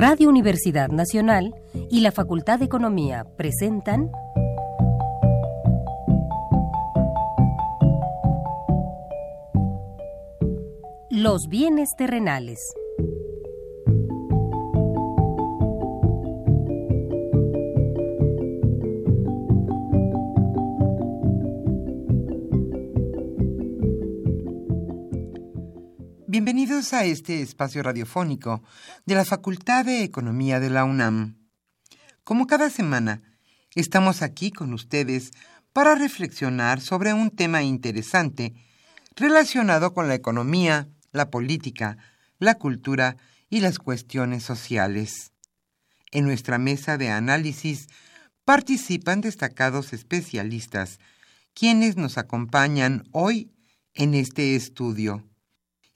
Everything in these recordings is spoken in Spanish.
Radio Universidad Nacional y la Facultad de Economía presentan Los bienes terrenales. Bienvenidos a este espacio radiofónico de la Facultad de Economía de la UNAM. Como cada semana, estamos aquí con ustedes para reflexionar sobre un tema interesante relacionado con la economía, la política, la cultura y las cuestiones sociales. En nuestra mesa de análisis participan destacados especialistas, quienes nos acompañan hoy en este estudio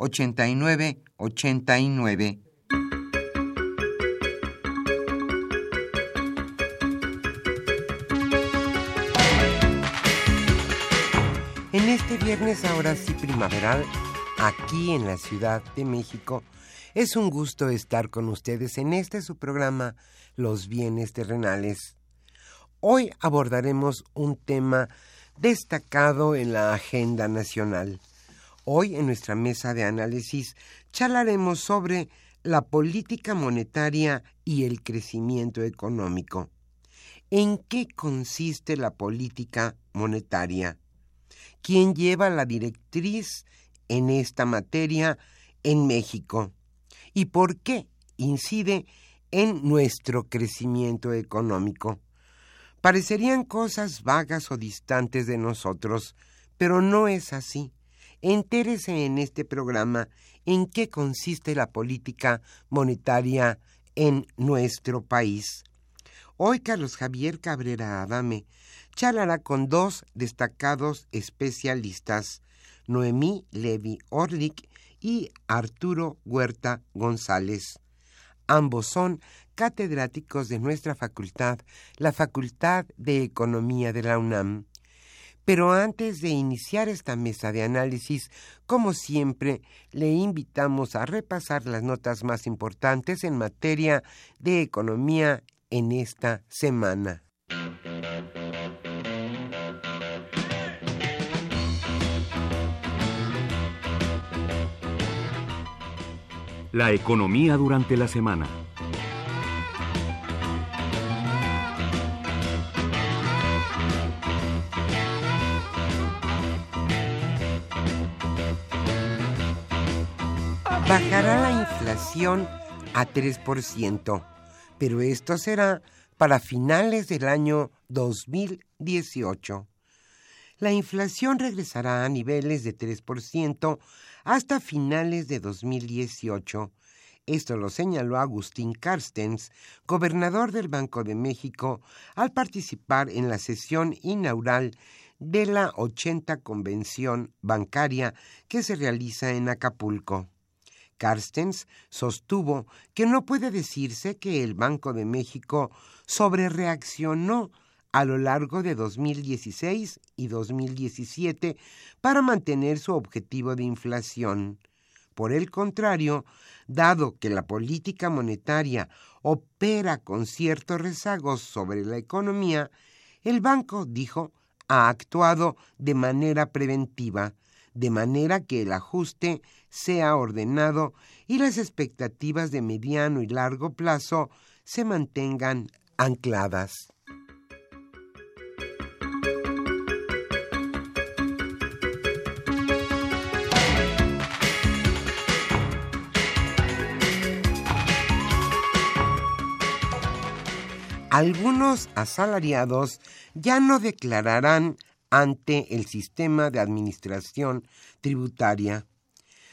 89 89. En este viernes ahora sí primaveral, aquí en la Ciudad de México, es un gusto estar con ustedes en este su programa Los bienes terrenales. Hoy abordaremos un tema destacado en la agenda nacional Hoy en nuestra mesa de análisis charlaremos sobre la política monetaria y el crecimiento económico. ¿En qué consiste la política monetaria? ¿Quién lleva la directriz en esta materia en México? ¿Y por qué incide en nuestro crecimiento económico? Parecerían cosas vagas o distantes de nosotros, pero no es así. Entérese en este programa en qué consiste la política monetaria en nuestro país. Hoy Carlos Javier Cabrera Adame charlará con dos destacados especialistas, Noemí Levi Orlik y Arturo Huerta González. Ambos son catedráticos de nuestra facultad, la Facultad de Economía de la UNAM. Pero antes de iniciar esta mesa de análisis, como siempre, le invitamos a repasar las notas más importantes en materia de economía en esta semana. La economía durante la semana. Bajará la inflación a 3%, pero esto será para finales del año 2018. La inflación regresará a niveles de 3% hasta finales de 2018. Esto lo señaló Agustín Carstens, gobernador del Banco de México, al participar en la sesión inaugural de la 80 Convención Bancaria que se realiza en Acapulco. Carstens sostuvo que no puede decirse que el Banco de México sobrereaccionó a lo largo de 2016 y 2017 para mantener su objetivo de inflación. Por el contrario, dado que la política monetaria opera con ciertos rezagos sobre la economía, el banco, dijo, ha actuado de manera preventiva, de manera que el ajuste sea ordenado y las expectativas de mediano y largo plazo se mantengan ancladas. Algunos asalariados ya no declararán ante el sistema de administración tributaria.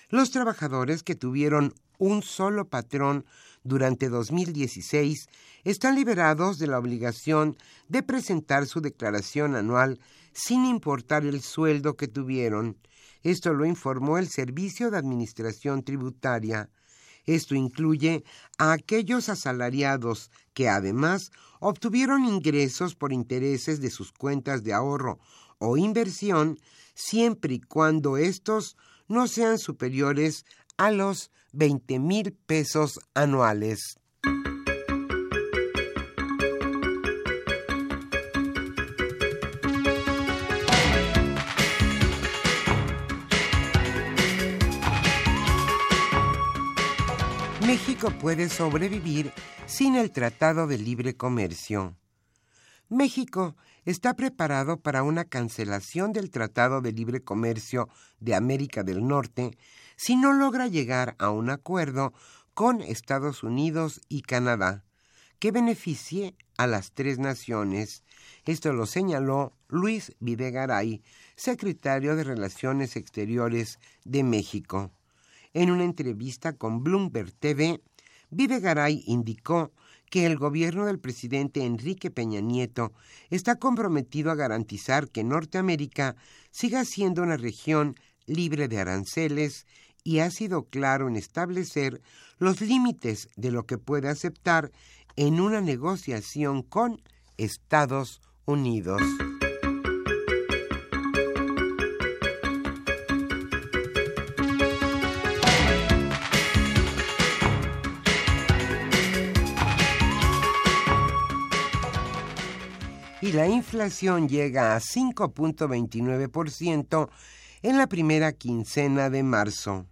Los trabajadores que tuvieron un solo patrón durante 2016 están liberados de la obligación de presentar su declaración anual sin importar el sueldo que tuvieron. Esto lo informó el Servicio de Administración Tributaria. Esto incluye a aquellos asalariados que además obtuvieron ingresos por intereses de sus cuentas de ahorro o inversión siempre y cuando estos no sean superiores a los 20 mil pesos anuales. México puede sobrevivir sin el Tratado de Libre Comercio. México está preparado para una cancelación del Tratado de Libre Comercio de América del Norte si no logra llegar a un acuerdo con Estados Unidos y Canadá que beneficie a las tres naciones. Esto lo señaló Luis Videgaray, secretario de Relaciones Exteriores de México. En una entrevista con Bloomberg TV, Videgaray indicó que el gobierno del presidente Enrique Peña Nieto está comprometido a garantizar que Norteamérica siga siendo una región libre de aranceles y ha sido claro en establecer los límites de lo que puede aceptar en una negociación con Estados Unidos. La inflación llega a 5.29% en la primera quincena de marzo.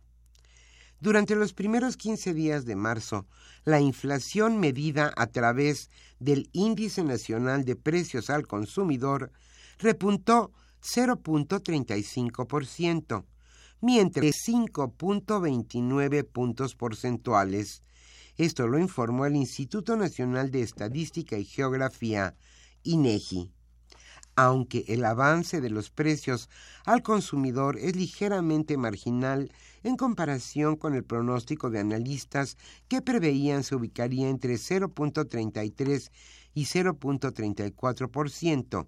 Durante los primeros 15 días de marzo, la inflación medida a través del Índice Nacional de Precios al Consumidor repuntó 0.35%, mientras que 5.29 puntos porcentuales. Esto lo informó el Instituto Nacional de Estadística y Geografía, INEGI. Aunque el avance de los precios al consumidor es ligeramente marginal en comparación con el pronóstico de analistas que preveían se ubicaría entre 0.33 y 0.34%,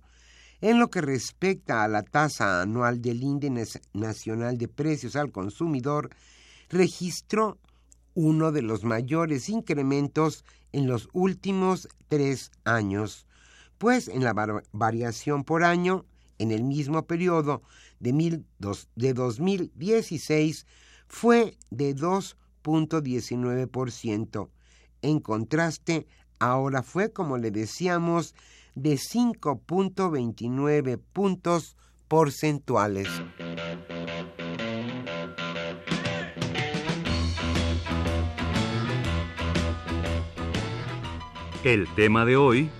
en lo que respecta a la tasa anual del Índice Nacional de Precios al Consumidor, registró uno de los mayores incrementos en los últimos tres años pues en la variación por año, en el mismo periodo de, de 2016, fue de 2.19%. En contraste, ahora fue, como le decíamos, de 5.29 puntos porcentuales. El tema de hoy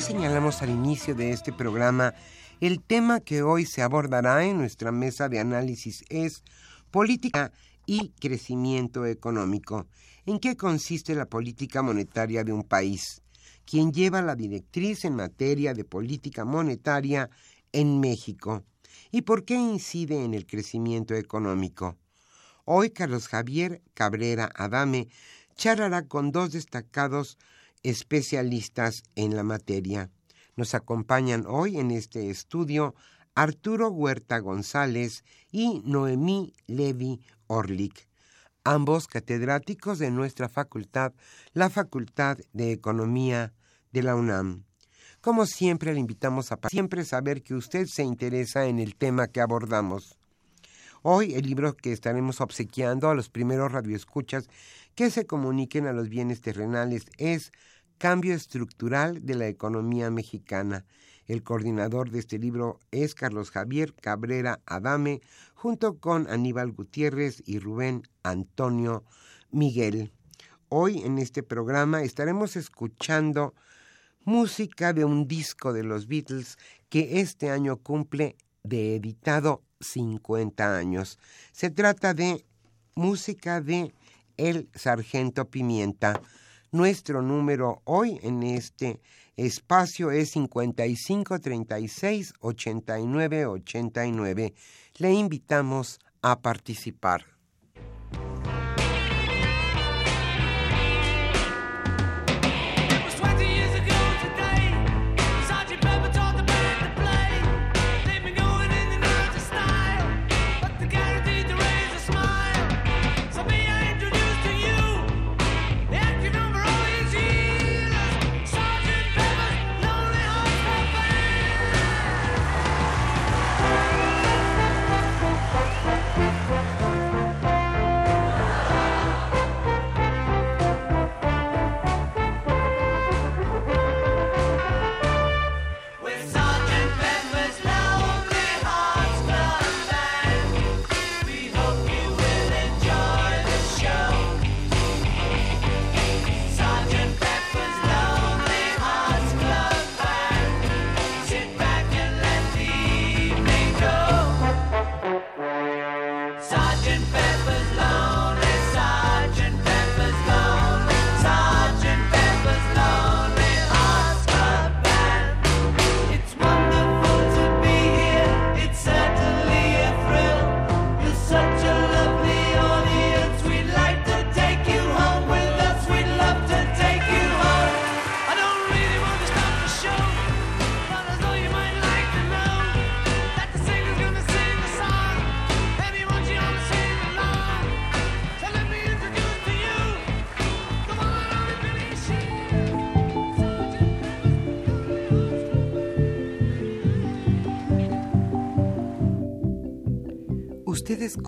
señalamos al inicio de este programa, el tema que hoy se abordará en nuestra mesa de análisis es política y crecimiento económico. ¿En qué consiste la política monetaria de un país? ¿Quién lleva la directriz en materia de política monetaria en México? ¿Y por qué incide en el crecimiento económico? Hoy Carlos Javier Cabrera Adame charlará con dos destacados especialistas en la materia. Nos acompañan hoy en este estudio Arturo Huerta González y Noemí Levi Orlik, ambos catedráticos de nuestra facultad, la Facultad de Economía de la UNAM. Como siempre, le invitamos a siempre saber que usted se interesa en el tema que abordamos. Hoy el libro que estaremos obsequiando a los primeros radioescuchas que se comuniquen a los bienes terrenales es Cambio Estructural de la Economía Mexicana. El coordinador de este libro es Carlos Javier Cabrera Adame, junto con Aníbal Gutiérrez y Rubén Antonio Miguel. Hoy en este programa estaremos escuchando música de un disco de los Beatles que este año cumple de editado 50 años. Se trata de música de El Sargento Pimienta. Nuestro número hoy en este espacio es 5536 8989. Le invitamos a participar.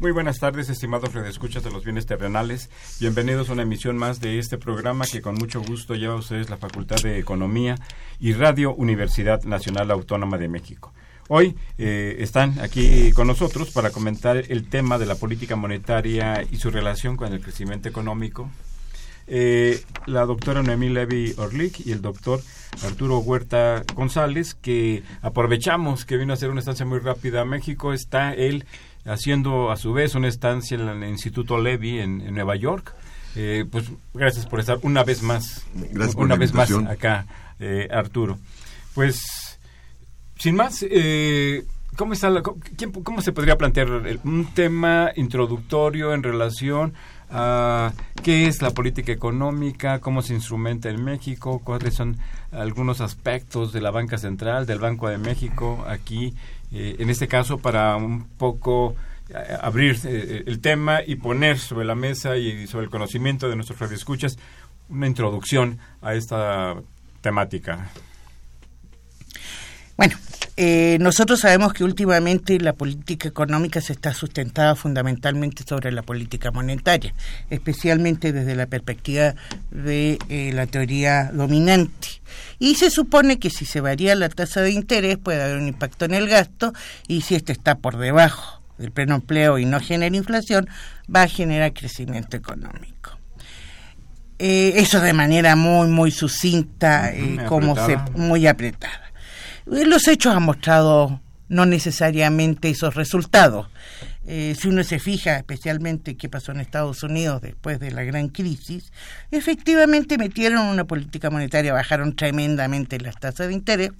Muy buenas tardes, estimados redescuchas de los bienes terrenales. Bienvenidos a una emisión más de este programa que con mucho gusto lleva a ustedes la Facultad de Economía y Radio Universidad Nacional Autónoma de México. Hoy eh, están aquí con nosotros para comentar el tema de la política monetaria y su relación con el crecimiento económico. Eh, la doctora Noemí Levy Orlik y el doctor Arturo Huerta González, que aprovechamos que vino a hacer una estancia muy rápida a México. Está él haciendo a su vez una estancia en el Instituto Levy en, Nueva York. Eh, pues gracias por estar una vez más, una vez más acá, eh, Arturo. Pues, sin más, eh, ¿cómo, está ¿cómo se podría plantear un tema introductorio en relación a qué es la política económica, cómo se instrumenta en México, cuáles son algunos aspectos de la banca central, del Banco de México aquí eh, en este caso para un poco eh, abrir eh, el tema y poner sobre la mesa y sobre el conocimiento de nuestros radioescuchas una introducción a esta temática. Bueno, nosotros sabemos que últimamente la política económica se está sustentada fundamentalmente sobre la política monetaria, especialmente desde la perspectiva de la teoría dominante. Y se supone que si se varía la tasa de interés puede haber un impacto en el gasto y si este está por debajo del pleno empleo y no genera inflación, va a generar crecimiento económico. Eh, eso de manera muy, muy sucinta, eh, como se, muy apretada. Los hechos han mostrado no necesariamente esos resultados. Eh, si uno se fija especialmente qué pasó en Estados Unidos después de la gran crisis, efectivamente metieron una política monetaria, bajaron tremendamente las tasas de interés,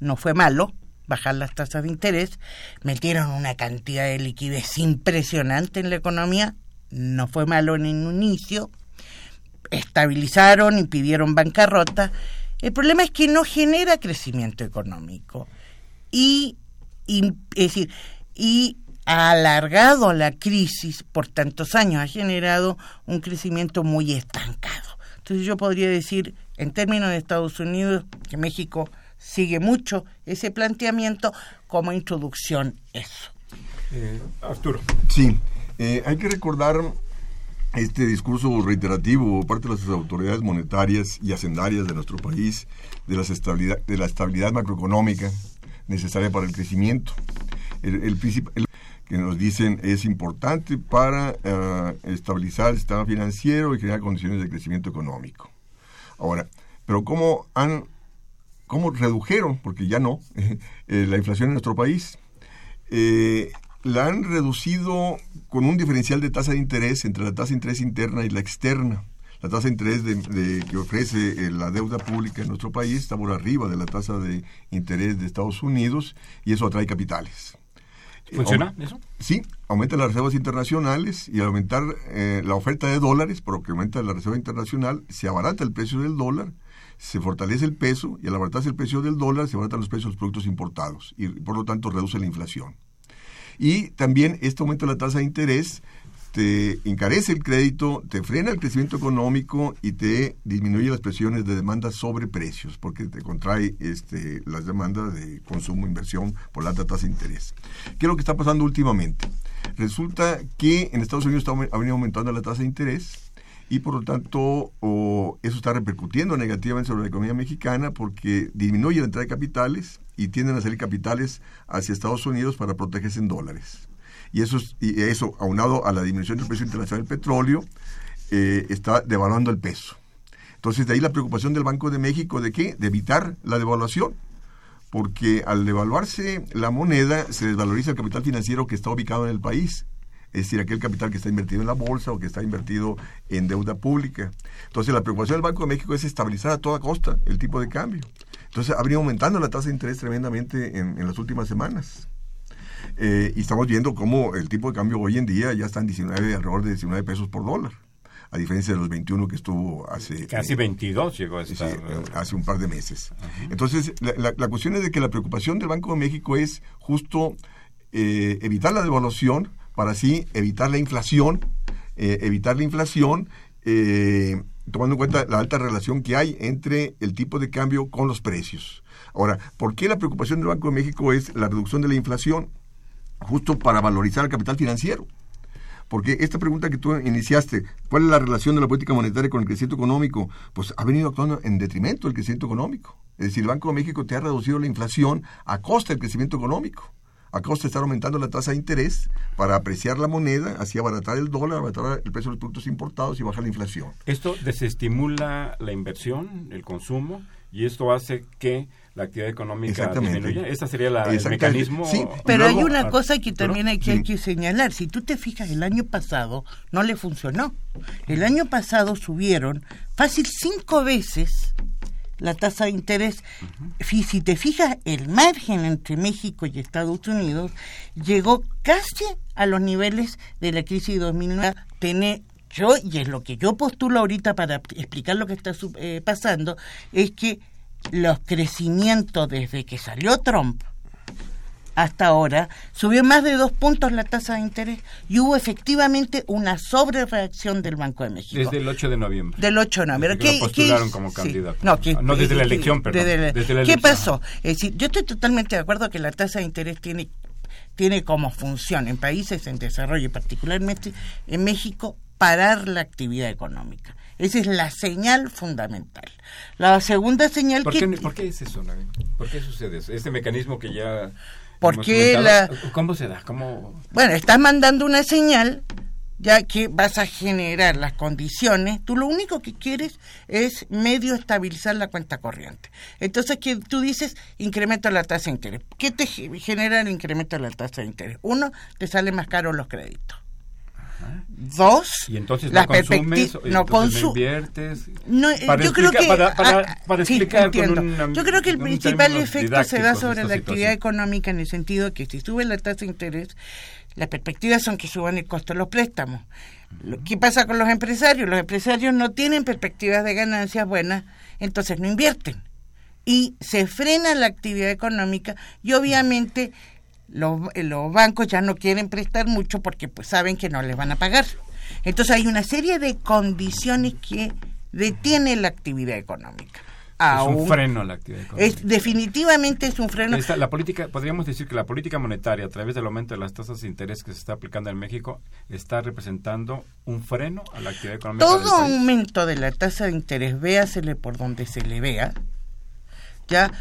no fue malo bajar las tasas de interés, metieron una cantidad de liquidez impresionante en la economía, no fue malo en un inicio, estabilizaron, impidieron bancarrota. El problema es que no genera crecimiento económico y, y es decir, y ha alargado la crisis por tantos años, ha generado un crecimiento muy estancado. Entonces yo podría decir, en términos de Estados Unidos, que México sigue mucho ese planteamiento como introducción eso. Eh, Arturo. Sí, eh, hay que recordar este discurso reiterativo por parte de las autoridades monetarias y hacendarias de nuestro país de, la estabilidad, de la estabilidad macroeconómica necesaria para el crecimiento. El, el, que nos dicen es importante para uh, estabilizar el sistema financiero y crear condiciones de crecimiento económico. Ahora, pero ¿cómo han cómo redujeron, porque ya no, eh, la inflación en nuestro país? Eh, la han reducido con un diferencial de tasa de interés entre la tasa de interés interna y la externa. La tasa de interés de, que ofrece eh, la deuda pública en nuestro país está por arriba de la tasa de interés de Estados Unidos y eso atrae capitales. ¿Funciona eso? Sí, aumenta las reservas internacionales y al aumentar eh, la oferta de dólares, porque aumenta la reserva internacional, se abarata el precio del dólar, se fortalece el peso y al abaratarse el precio del dólar se abaratan los precios de los productos importados y por lo tanto reduce la inflación. Y también este aumento de la tasa de interés te encarece el crédito, te frena el crecimiento económico y te disminuye las presiones de demanda sobre precios, porque te contrae este, las demandas de consumo, inversión por la alta tasa de interés. ¿Qué es lo que está pasando últimamente? Resulta que en Estados Unidos está, ha venido aumentando la tasa de interés y por lo tanto eso está repercutiendo negativamente sobre la economía mexicana porque disminuye la entrada de capitales y tienden a salir capitales hacia Estados Unidos para protegerse en dólares y eso, y eso aunado a la disminución del precio internacional del petróleo, eh, está devaluando el peso. Entonces, de ahí la preocupación del Banco de México de qué? De evitar la devaluación. Porque al devaluarse la moneda, se desvaloriza el capital financiero que está ubicado en el país. Es decir, aquel capital que está invertido en la bolsa o que está invertido en deuda pública. Entonces, la preocupación del Banco de México es estabilizar a toda costa el tipo de cambio. Entonces, habría aumentando la tasa de interés tremendamente en las últimas semanas. Eh, y estamos viendo cómo el tipo de cambio hoy en día ya está en 19, alrededor de 19 pesos por dólar a diferencia de los 21 que estuvo hace... Casi 22 llegó a estar. Eh, hace un par de meses. Entonces, la, la, cuestión es de que la preocupación del Banco de México es justo eh, evitar la devaluación para así evitar la inflación, evitar la inflación, tomando en cuenta la alta relación que hay entre el tipo de cambio con los precios. Ahora, ¿por qué la preocupación del Banco de México es la reducción de la inflación? justo para valorizar el capital financiero. Porque esta pregunta que tú iniciaste, ¿cuál es la relación de la política monetaria con el crecimiento económico? Pues ha venido actuando en detrimento del crecimiento económico. Es decir, el Banco de México te ha reducido la inflación a costa del crecimiento económico. A costa de estar aumentando la tasa de interés para apreciar la moneda, así abaratar el dólar, abaratar el precio de los productos importados y bajar la inflación. Esto desestimula la inversión, el consumo, y esto hace que la actividad económica disminuya. Ese sería el mecanismo. Sí, pero hay una cosa que también hay que, hay que señalar. Si tú te fijas, el año pasado no le funcionó. El año pasado subieron fácil cinco veces la tasa de interés. Si te fijas, el margen entre México y Estados Unidos llegó casi a los niveles de la crisis de 2009. Tener yo, y es lo que yo postulo ahorita para explicar lo que está eh, pasando, es que los crecimientos desde que salió Trump hasta ahora, subió más de dos puntos la tasa de interés y hubo efectivamente una sobrereacción del Banco de México. Desde el 8 de noviembre. Del 8 de noviembre. ¿Qué, postularon como candidato. No, no, desde la elección, perdón. Desde ¿Qué pasó? Es decir, yo estoy totalmente de acuerdo que la tasa de interés tiene, tiene como función en países en desarrollo, particularmente en México, parar la actividad económica. Esa es la señal fundamental. La segunda señal ¿Por que... Qué, ¿Por qué es eso, ¿Por qué sucede eso? Este mecanismo que ya... Porque la... ¿Cómo se da? ¿Cómo... Bueno, estás mandando una señal ya que vas a generar las condiciones, tú lo único que quieres es medio estabilizar la cuenta corriente. Entonces, que tú dices incremento la tasa de interés. ¿Qué te genera el incremento de la tasa de interés? Uno, te sale más caro los créditos. Dos, y entonces no consumes, no, inviertes. yo creo que para, explicar yo creo que el principal efecto se da sobre la actividad económica en el sentido de que si sube la tasa de interés, las perspectivas son que suban el costo de los préstamos. ¿Qué pasa con los empresarios? Los empresarios no tienen perspectivas de ganancias buenas, entonces no invierten y se frena la actividad económica y obviamente los, bancos ya no quieren prestar mucho porque pues saben que no les van a pagar. Entonces hay una serie de condiciones que detienen la actividad económica. es un, freno a la actividad económica. Es, definitivamente es un freno. la política, podríamos decir que la política monetaria, a través del aumento de las tasas de interés que se está aplicando en México, está representando un freno a la actividad económica. Todo aumento de la tasa de interés, véasele por donde se le vea, ya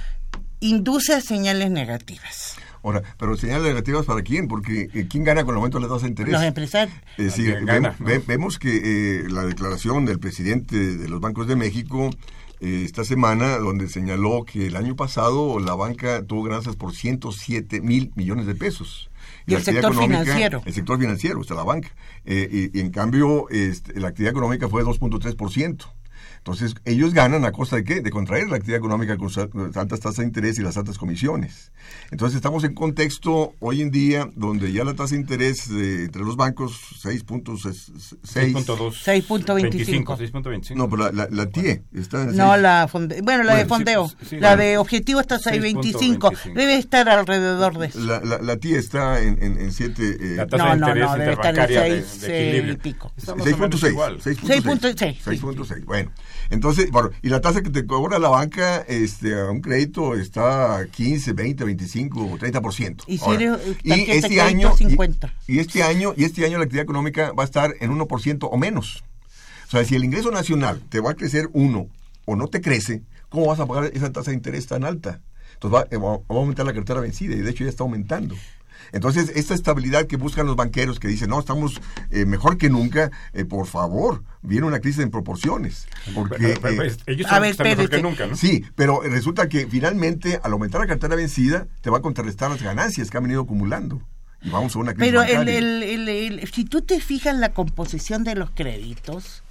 induce a señales negativas. Ahora, pero señales negativas para quién? Porque eh, ¿quién gana con el aumento de la tasa de interés? Los empresarios. Es decir, vemos, que eh, la declaración del presidente de los bancos de México eh, esta semana, donde señaló que el año pasado la banca tuvo ganancias por 107 mil millones de pesos. Y, el sector financiero. El sector financiero, o sea, la banca. y, en cambio, este, la actividad económica fue 2.3%. Entonces, ellos ganan a costa de qué? De contraer la actividad económica con altas tasas de interés y las altas comisiones. Entonces, estamos en contexto hoy en día donde ya la tasa de interés entre los bancos 6.6. 6.25. 6.25. No, pero la, la, TIE está en No, la bueno, la de fondeo. la de objetivo está 6.25. Debe estar alrededor de eso. La, la, TIE está en, en, 7. Eh, la tasa no, de interés no, no, interbancaria de, de, equilibrio. 6.6. 6.6. 6.6. Bueno. Entonces, bueno, y la tasa que te cobra la banca este, a un crédito está 15, 20, 25 o 30%. Y, si y este año 50. Y, este año y este año la actividad económica va a estar en 1% o menos. O sea, si el ingreso nacional te va a crecer 1 o no te crece, ¿cómo vas a pagar esa tasa de interés tan alta? Entonces va, va a aumentar la cartera vencida y de hecho ya está aumentando. Entonces, esta estabilidad que buscan los banqueros que dicen, no, estamos eh, mejor que nunca, eh, por favor, viene una crisis en proporciones. Porque, eh, ellos a ver, mejor que nunca, ¿no? Sí, pero resulta que finalmente, al aumentar la cartera vencida, te va a contrarrestar las ganancias que han venido acumulando. Y vamos a una crisis Pero el, el, si tú te fijas en la composición de los créditos,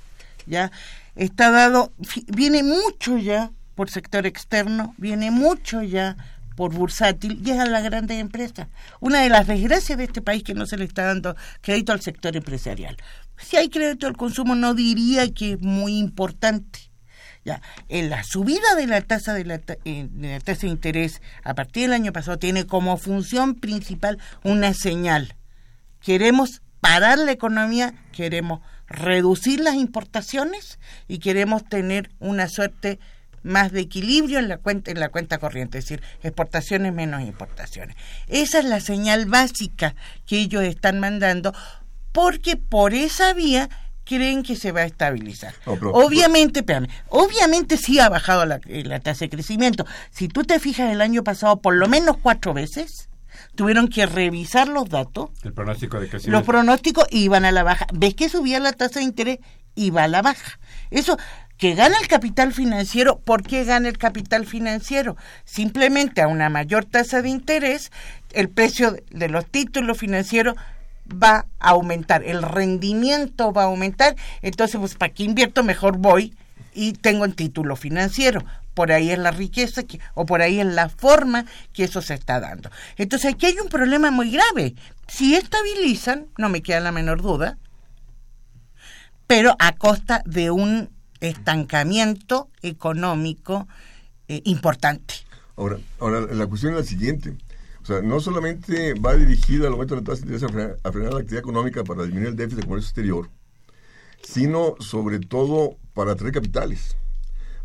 ya está dado, viene mucho ya por sector externo, viene mucho ya por bursátil y es a la grande empresa. Una de las desgracias de este país que no se le está dando crédito al sector empresarial. Si hay crédito al consumo no diría que es muy importante. Ya, en la subida de la tasa de la tasa de interés a partir del año pasado tiene como función principal una señal. Queremos parar la economía, queremos reducir las importaciones y queremos tener una suerte más de equilibrio en la cuenta en la cuenta corriente, es decir, exportaciones menos importaciones. Esa es la señal básica que ellos están mandando porque por esa vía creen que se va a estabilizar. obviamente, espérame, obviamente sí ha bajado la, eh, la tasa de crecimiento. Si tú te fijas el año pasado por lo menos cuatro veces, tuvieron que revisar los datos. El pronóstico de crecimiento. Los pronósticos iban a la baja. ¿Ves que subía la tasa de interés? Iba a la baja. Eso que gana el capital financiero, ¿por qué gana el capital financiero? Simplemente a una mayor tasa de interés, el precio de los títulos financieros va a aumentar, el rendimiento va a aumentar, entonces pues para qué invierto mejor voy y tengo el título financiero. Por ahí es la riqueza que, o por ahí es la forma que eso se está dando. Entonces aquí hay un problema muy grave. Si estabilizan, no me queda la menor duda, pero a costa de un estancamiento económico eh, importante. Ahora, ahora, la cuestión es la siguiente. O sea, no solamente va dirigido al aumento de la tasa de interés a frenar, la actividad económica para disminuir el déficit de comercio exterior, sino sobre todo para atraer capitales.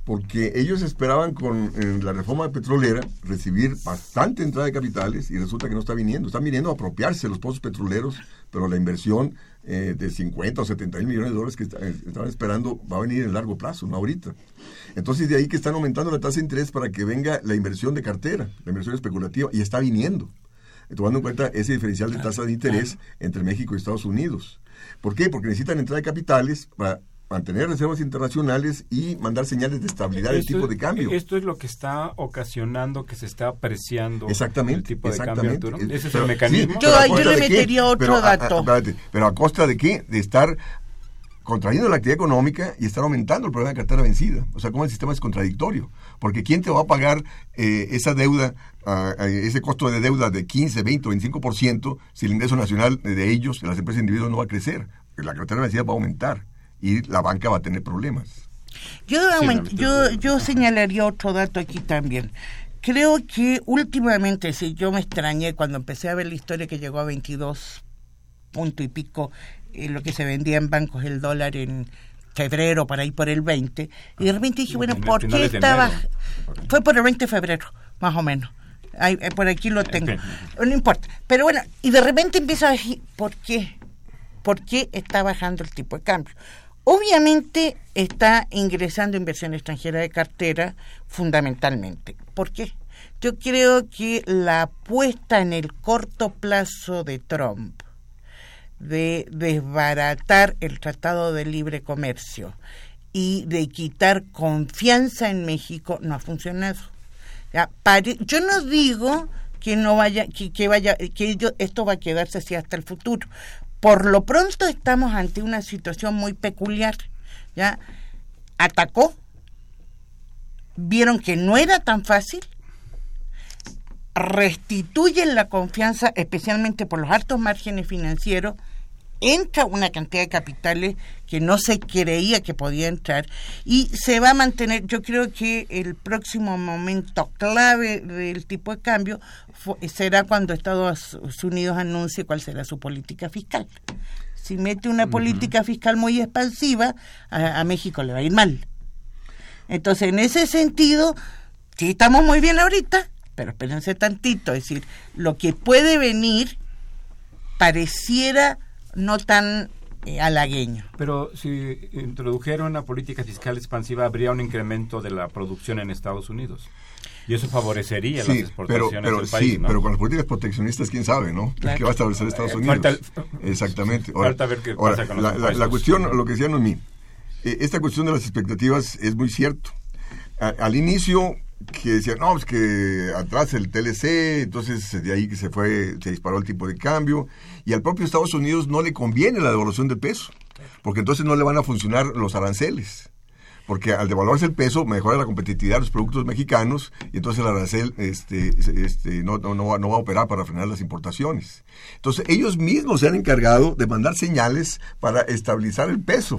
Porque ellos esperaban con la reforma petrolera recibir bastante entrada de capitales y resulta que no está viniendo. Están viniendo a apropiarse los pozos petroleros, pero la inversión eh, de 50 o 70 mil millones de dólares que eh, estaban esperando va a venir en largo plazo, no ahorita. Entonces de ahí que están aumentando la tasa de interés para que venga la inversión de cartera, la inversión especulativa, y está viniendo, tomando en cuenta ese diferencial de tasa de interés entre México y Estados Unidos. ¿Por qué? Porque necesitan entrada de capitales para mantener reservas internacionales y mandar señales de estabilidad del tipo de cambio. Esto es lo que está ocasionando que se está apreciando exactamente, el tipo de exactamente. cambio, Ese es el mecanismo. yo, le metería otro dato. pero a costa de qué? De estar contrayendo la actividad económica y estar aumentando el problema de cartera vencida. O sea, como el sistema es contradictorio. Porque ¿quién te va a pagar eh, esa deuda, ese costo de deuda de 15, 20 o 25% si el ingreso nacional de ellos, de las empresas individuales, no va a crecer? La cartera vencida va a aumentar y la banca va a tener problemas. Yo, yo, yo señalaría otro dato aquí también. Creo que últimamente, si yo me extrañé cuando empecé a ver la historia que llegó a 22 punto y pico, eh, lo que se vendía en bancos el dólar en febrero, por ahí por el 20, y de repente dije, bueno, ¿por qué estaba...? Fue por el 20 de febrero, más o menos. Ahí, eh, por aquí lo tengo. No importa. Pero bueno, y de repente empiezo a decir, ¿por qué? ¿Por qué está bajando el tipo de cambio? Obviamente está ingresando inversión extranjera de cartera fundamentalmente. ¿Por qué? Yo creo que la apuesta en el corto plazo de Trump de desbaratar el Tratado de Libre Comercio y de quitar confianza en México no ha funcionado. yo no digo que no vaya que, vaya que esto va a quedarse así hasta el futuro. Por lo pronto estamos ante una situación muy peculiar. Ya atacó, vieron que no era tan fácil, restituyen la confianza, especialmente por los altos márgenes financieros, entra una cantidad de capitales que no se creía que podía entrar y se va a mantener, yo creo que el próximo momento clave del tipo de cambio será cuando Estados Unidos anuncie cuál será su política fiscal. Si mete una política fiscal muy expansiva, a, a México le va a ir mal. Entonces, en ese sentido, sí estamos muy bien ahorita, pero espérense tantito, es decir, lo que puede venir pareciera no tan eh, halagueño. Pero si introdujera una política fiscal expansiva, habría un incremento de la producción en Estados Unidos. Y eso favorecería las exportaciones pero, del país, Sí, pero con las políticas proteccionistas, quién sabe, ¿no? ¿Qué va a establecer Estados eh, Unidos? Exactamente. falta ver qué pasa con la, la, cuestión, lo que decía Noemí, eh, esta cuestión de las expectativas es muy cierto. al inicio que decían, no, pues que atrás el TLC, entonces de ahí que se fue, se disparó el tipo de cambio, y al propio Estados Unidos no le conviene la devaluación del peso, porque entonces no le van a funcionar los aranceles. Porque al devaluarse el peso mejora la competitividad de los productos mexicanos y entonces el arancel este, este, no, no, no, va, no va a operar para frenar las importaciones. Entonces ellos mismos se han encargado de mandar señales para estabilizar el peso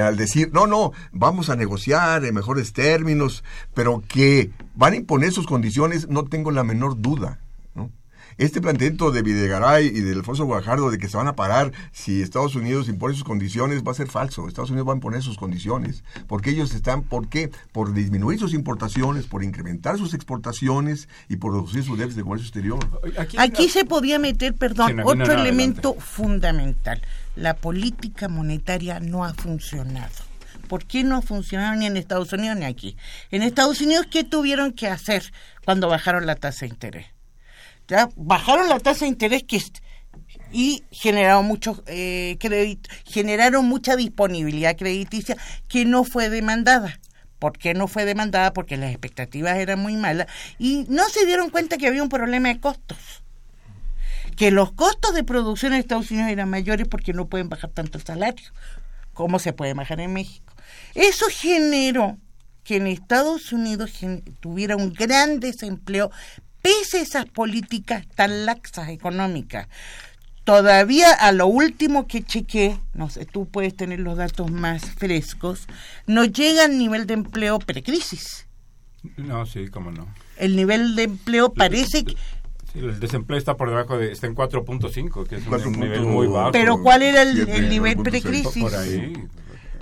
al decir, no, no, vamos a negociar en mejores términos, pero que van a imponer sus condiciones, no tengo la menor duda. Este planteamiento de Videgaray y de Alfonso Guajardo de que se van a parar si Estados Unidos impone sus condiciones va a ser falso. Estados Unidos va a imponer sus condiciones. Porque ellos están, ¿por qué? Por disminuir sus importaciones, por incrementar sus exportaciones y por reducir sus déficit de comercio exterior. Aquí, se podía meter, perdón, otro elemento fundamental la política monetaria no ha funcionado. ¿Por qué no ha funcionado ni en Estados Unidos ni aquí? En Estados Unidos, ¿qué tuvieron que hacer cuando bajaron la tasa de interés? ¿Ya? Bajaron la tasa de interés que y generaron muchos eh, generaron mucha disponibilidad crediticia que no fue demandada. ¿Por qué no fue demandada? Porque las expectativas eran muy malas y no se dieron cuenta que había un problema de costos que los costos de producción en Estados Unidos eran mayores porque no pueden bajar tanto el salario como se puede bajar en México. Eso generó que en Estados Unidos tuviera un gran desempleo pese a esas políticas tan laxas económicas. Todavía a lo último que chequé, no sé, tú puedes tener los datos más frescos, no llega al nivel de empleo precrisis. No, sí, cómo no. El nivel de empleo parece que el desempleo está por debajo de, está en 4.5, que es un nivel muy bajo. Pero ¿cuál era el, nivel precrisis? Por ahí.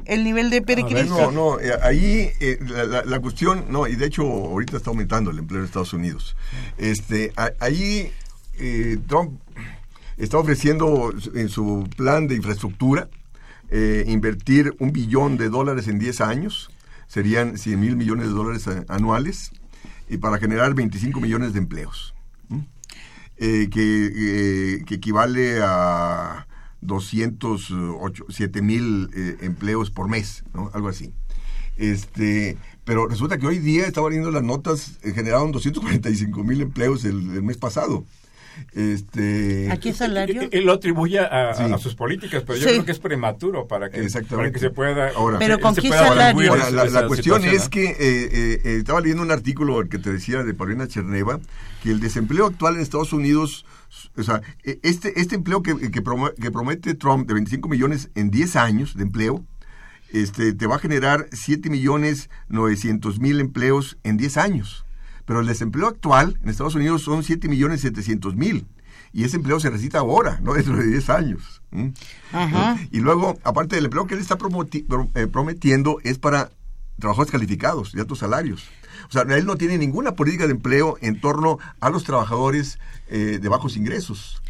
El nivel de precrisis. No, no, eh, ahí eh, la, cuestión, no, y de hecho ahorita está aumentando el empleo en Estados Unidos. Este, ahí eh, Trump está ofreciendo en su plan de infraestructura invertir un billón de dólares en 10 años, serían 100 mil millones de dólares anuales, y para generar 25 millones de empleos. Eh, que, que, equivale a 207 mil eh, empleos por mes, ¿no? algo así. Este, pero resulta que hoy día, estaba viendo las notas, eh, generaron 245 mil empleos el, mes pasado. Este, ¿A qué salario? Él, lo atribuye a, sus políticas, pero yo creo que es prematuro para que, para que se pueda. Ahora, pero ¿con qué salario? la, cuestión es que estaba leyendo un artículo que te decía de Paulina Cherneva que el desempleo actual en Estados Unidos, o sea, e, este, este empleo que, que, promete Trump de 25 millones en 10 años de empleo, este, te va a generar 7 millones 900 mil empleos en 10 años. Pero el desempleo actual en Estados Unidos son 7 millones 700 mil. y ese empleo se necesita ahora, no dentro de 10 años. Y luego, aparte del empleo que él está eh, prometiendo, es para trabajadores calificados y altos salarios. O sea, él no tiene ninguna política de empleo en torno a los trabajadores eh, de bajos ingresos.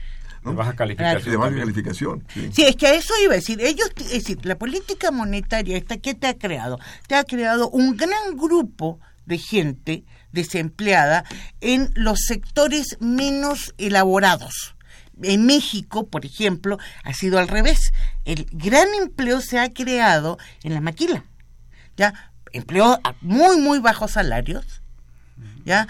De baja calificación. De baja calificación. Sí. es que a eso iba a decir. Ellos, es decir, la política monetaria esta que te ha creado, te ha creado un gran grupo de gente desempleada en los sectores menos elaborados. En México, por ejemplo, ha sido al revés. El gran empleo se ha creado en la maquila. ¿Ya? Empleo a muy, muy bajos salarios. ¿Ya?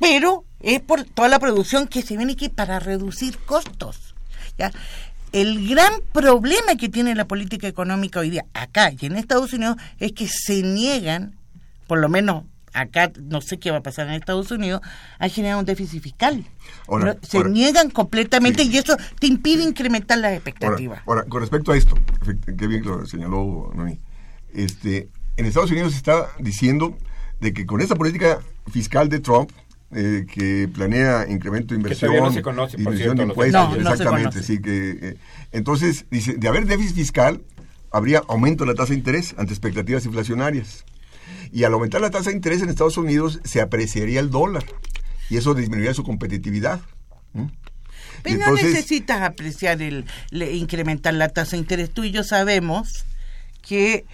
Pero es por toda la producción que se viene aquí para reducir costos. ¿Ya? El gran problema que tiene la política económica hoy día, acá y en Estados Unidos, es que se niegan, por lo menos acá no sé qué va a pasar en Estados Unidos, a generar un déficit fiscal. se niegan completamente y eso te impide incrementar las expectativas. Ahora, con respecto a esto, qué bien lo señaló Noni, este, en Estados Unidos se está diciendo de que con esta política fiscal de Trump, eh, que planea incremento de inversión, que no se conoce, por cierto, de impuestos, exactamente, sí que eh, entonces dice de haber déficit fiscal habría aumento de la tasa de interés ante expectativas inflacionarias. Y al aumentar la tasa de interés en Estados Unidos se apreciaría el dólar y eso disminuiría su competitividad. Pero no necesitas apreciar el, incrementar la tasa de interés. Tú y yo sabemos que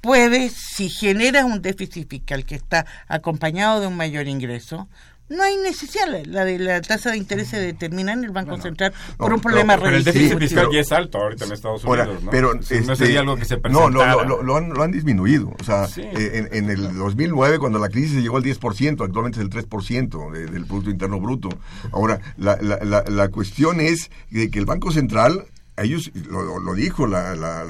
puedes, si generas un déficit fiscal que está acompañado de un mayor ingreso, no hay necesidad. La, de la tasa de interés se determina en el Banco Central por un problema Pero el déficit fiscal ya es alto ahorita en Estados Unidos, ¿no? Pero, no sería este, algo que se presentara. No, lo, lo, han, lo han disminuido. O sea, eh, en, en, el 2009, cuando la crisis llegó al 10%, actualmente es el 3% del Producto Interno Bruto. Ahora, la, la, la, cuestión es de que el Banco Central ellos lo, lo, dijo la, la,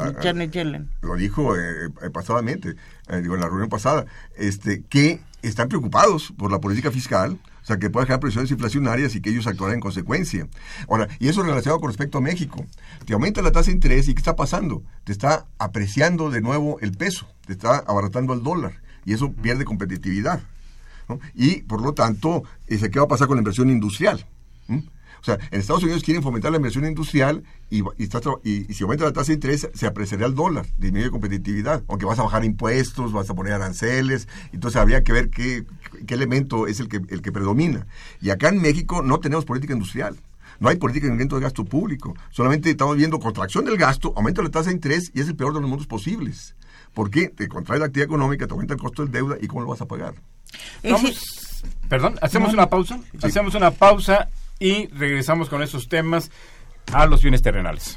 lo dijo eh, eh pasadamente digo en la reunión pasada este que están preocupados por la política fiscal o sea, que puede generar presiones inflacionarias y que ellos actuarán en consecuencia. Ahora, y eso relacionado con respecto a México. Te aumenta la tasa de interés y ¿qué está pasando? Te está apreciando de nuevo el peso, te está abaratando el dólar y eso pierde competitividad. Y por lo tanto, ¿qué va a pasar con la inversión industrial? O sea, en Estados Unidos quieren fomentar la inversión industrial y, y, si aumenta la tasa de interés, se apreciaría el dólar, disminuye competitividad. Aunque vas a bajar impuestos, vas a poner aranceles, entonces habría que ver qué, qué elemento es el que, el que predomina. Y acá en México no tenemos política industrial. No hay política de incremento de gasto público. Solamente estamos viendo contracción del gasto, aumento de la tasa de interés y es el peor de los mundos posibles. ¿Por qué? Te contrae la actividad económica, te aumenta el costo de deuda y cómo lo vas a pagar. perdón, hacemos una pausa. Hacemos una pausa y regresamos con esos temas a los bienes terrenales.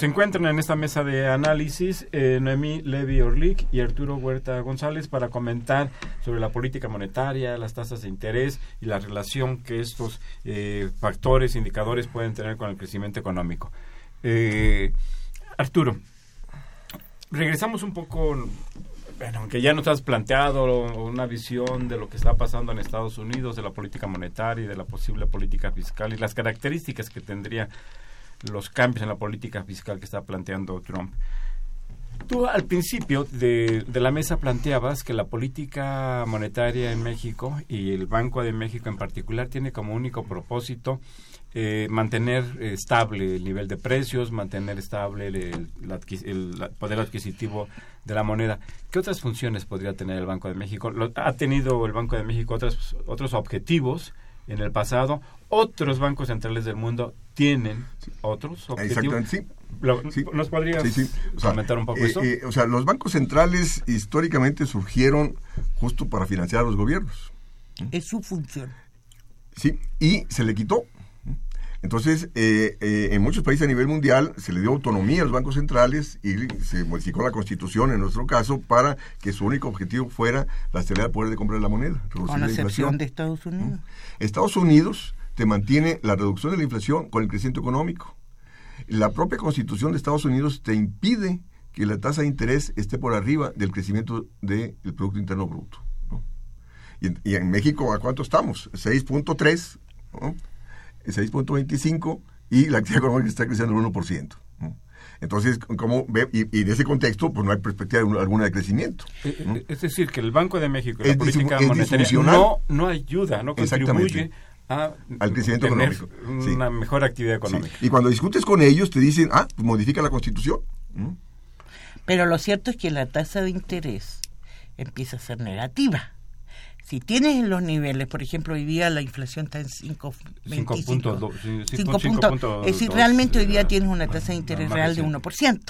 Se encuentran en esta mesa de análisis eh, Noemí Levy Orlick y Arturo Huerta González para comentar sobre la política monetaria, las tasas de interés y la relación que estos eh, factores, indicadores pueden tener con el crecimiento económico. Eh, Arturo, regresamos un poco bueno, aunque ya nos has planteado una visión de lo que está pasando en Estados Unidos, de la política monetaria y de la posible política fiscal y las características que tendría los cambios en la política fiscal que está planteando Trump. Tú al principio de, la mesa planteabas que la política monetaria en México y el Banco de México en particular tiene como único propósito eh, mantener estable el nivel de precios, mantener estable el, poder adquisitivo de la moneda. ¿Qué otras funciones podría tener el Banco de México? ¿Ha tenido el Banco de México otros, otros objetivos en el pasado? ¿Otros bancos centrales del mundo tienen otros objetivos. sí. ¿Nos podrías comentar un poco eh, eso? Eh, o sea, los bancos centrales históricamente surgieron justo para financiar a los gobiernos. Es su función. Sí, y se le quitó. Entonces, eh, en muchos países a nivel mundial se le dio autonomía a los bancos centrales y se modificó la constitución, en nuestro caso, para que su único objetivo fuera la estabilidad del poder de compra de la moneda. Con la excepción de Estados Unidos. Estados Unidos te mantiene la reducción de la inflación con el crecimiento económico. La propia constitución de Estados Unidos te impide que la tasa de interés esté por arriba del crecimiento del Producto Interno Bruto. Y, en México, ¿a cuánto estamos? 6.3, 6.25 y la actividad económica está creciendo el 1%. Entonces, ¿cómo ve? Y, en ese contexto, pues no hay perspectiva alguna de crecimiento. Eh, eh, es decir, que el Banco de México y la política monetaria no, no ayuda, no contribuye al crecimiento económico. Una mejor actividad económica. Y cuando discutes con ellos te dicen, ah, pues modifica la constitución. Pero lo cierto es que la tasa de interés empieza a ser negativa. Si tienes los niveles, por ejemplo, hoy día la inflación está en 5.25. puntos. Es decir, realmente hoy día tienes una tasa de interés real de 1%.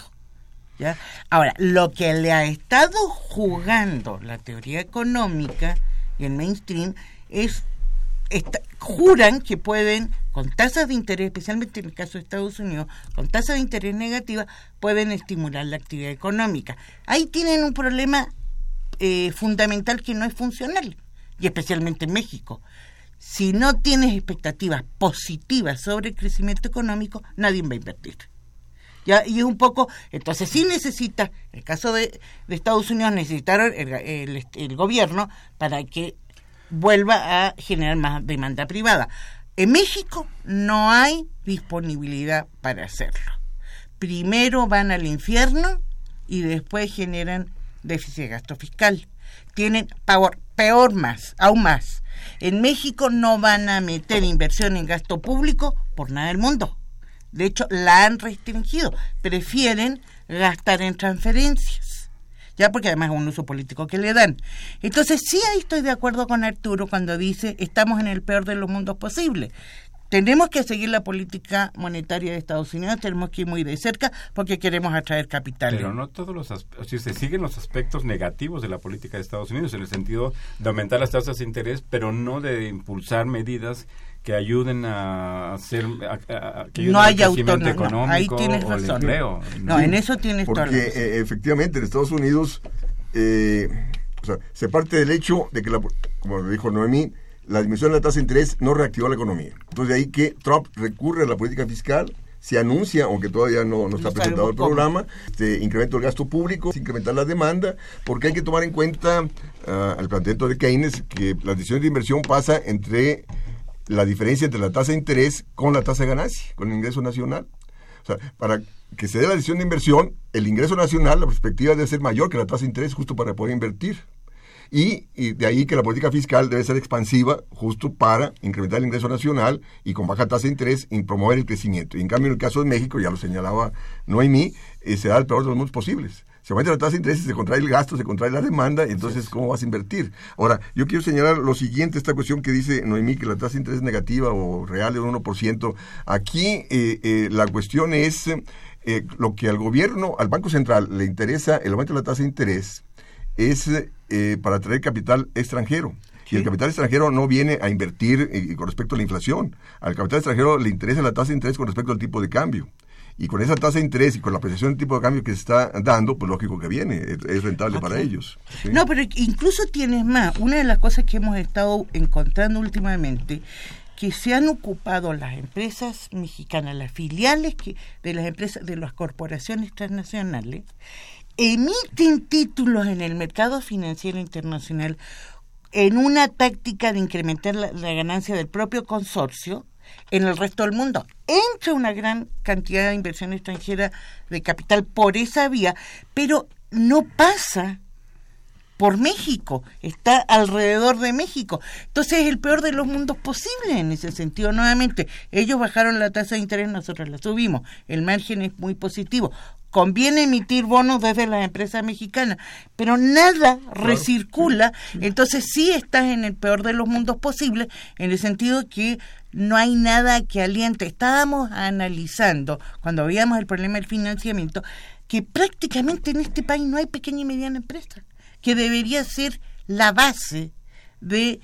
¿ya? Ahora, lo que le ha estado jugando la teoría económica y el mainstream es juran que pueden, con tasas de interés, especialmente en el caso de Estados Unidos, con tasas de interés negativas, pueden estimular la actividad económica. Ahí tienen un problema eh, fundamental que no es funcional, y especialmente en México. Si no tienes expectativas positivas sobre el crecimiento económico, nadie va a invertir. ¿Ya? Y es un poco, entonces sí necesita, en el caso de, Estados Unidos, necesitaron el gobierno para que vuelva a generar más demanda privada. En México no hay disponibilidad para hacerlo. Primero van al infierno y después generan déficit de gasto fiscal. Tienen peor, peor más, aún más. En México no van a meter inversión en gasto público por nada del mundo. De hecho, la han restringido. Prefieren gastar en transferencias ya porque además es un uso político que le dan. Entonces sí ahí estoy de acuerdo con Arturo cuando dice estamos en el peor de los mundos posibles. Tenemos que seguir la política monetaria de Estados Unidos, tenemos que ir muy de cerca porque queremos atraer capital. Pero no todos los aspectos, si se siguen los aspectos negativos de la política de Estados Unidos en el sentido de aumentar las tasas de interés, pero no de impulsar medidas que ayuden a hacer que no hay autonomía ahí tienes razón. no en eso tienes porque eh, efectivamente en Estados Unidos eh, o sea, se parte del hecho de que la, como dijo Noemí la disminución de la tasa de interés no reactivó la economía entonces de ahí que Trump recurre a la política fiscal se anuncia, aunque todavía no, no está presentado el programa, este incremento del gasto público, incrementar la demanda, porque hay que tomar en cuenta uh, el planteamiento de Keynes que la decisión de inversión pasa entre la diferencia entre la tasa de interés con la tasa de ganancia, con el ingreso nacional. O sea, para que se dé la decisión de inversión, el ingreso nacional, la perspectiva debe ser mayor que la tasa de interés justo para poder invertir. Y, de ahí que la política fiscal debe ser expansiva justo para incrementar el ingreso nacional y con baja tasa de interés y promover el crecimiento. Y en cambio, en el caso de México, ya lo señalaba Noemí, eh, se da el peor de los mundos posibles se aumenta la tasa de interés, se contrae el gasto, se contrae la demanda, entonces ¿cómo vas a invertir? Ahora, yo quiero señalar lo siguiente, esta cuestión que dice Noemí, que la tasa de interés es negativa o real de un 1%. Aquí eh, eh, la cuestión es eh, lo que al gobierno, al Banco Central le interesa, el aumento de la tasa de interés, es para atraer capital extranjero. Y el capital extranjero no viene a invertir con respecto a la inflación. Al capital extranjero le interesa la tasa de interés con respecto al tipo de cambio. Y con esa tasa de interés y con la apreciación del tipo de cambio que se está dando, pues lógico que viene, es, rentable para ellos. ¿sí? No, pero incluso tienes más. Una de las cosas que hemos estado encontrando últimamente, que se han ocupado las empresas mexicanas, las filiales que, de las empresas, de las corporaciones transnacionales, emiten títulos en el mercado financiero internacional en una táctica de incrementar la, ganancia del propio consorcio en el resto del mundo. Entra una gran cantidad de inversión extranjera de capital por esa vía, pero no pasa por México, está alrededor de México. Entonces es el peor de los mundos posible en ese sentido. Nuevamente, ellos bajaron la tasa de interés, nosotros la subimos. El margen es muy positivo. Conviene emitir bonos desde las empresas mexicanas, pero nada recircula. Entonces sí estás en el peor de los mundos posibles, en el sentido que no hay nada que aliente. Estábamos analizando, cuando veíamos el problema del financiamiento, que prácticamente en este país no hay pequeña y mediana empresa que debería ser la base de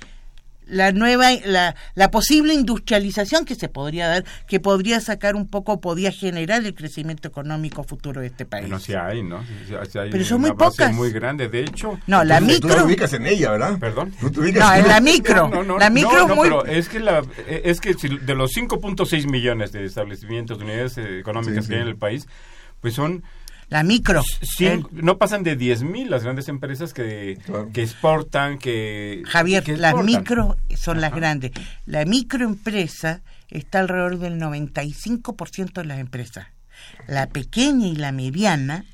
la nueva la, la posible industrialización que se podría dar que podría sacar un poco podría generar el crecimiento económico futuro de este país Bueno, sí hay, ¿no? Hay Pero son una muy pocas. muy grande. De hecho, no la Entonces, Tú micro te ubicas en ella, ¿verdad? Perdón. Tú te ubicas no en la micro No, no, la micro no, muy pero es que la es que si de los 5.6 millones de establecimientos de unidades eh, económicas Sí, que hay en el país, pues son la micro no pasan de 10.000 las grandes empresas que, Claro. que exportan, que Javier, que las micro son las grandes. La microempresa está alrededor del 95% de las empresas. La pequeña y la mediana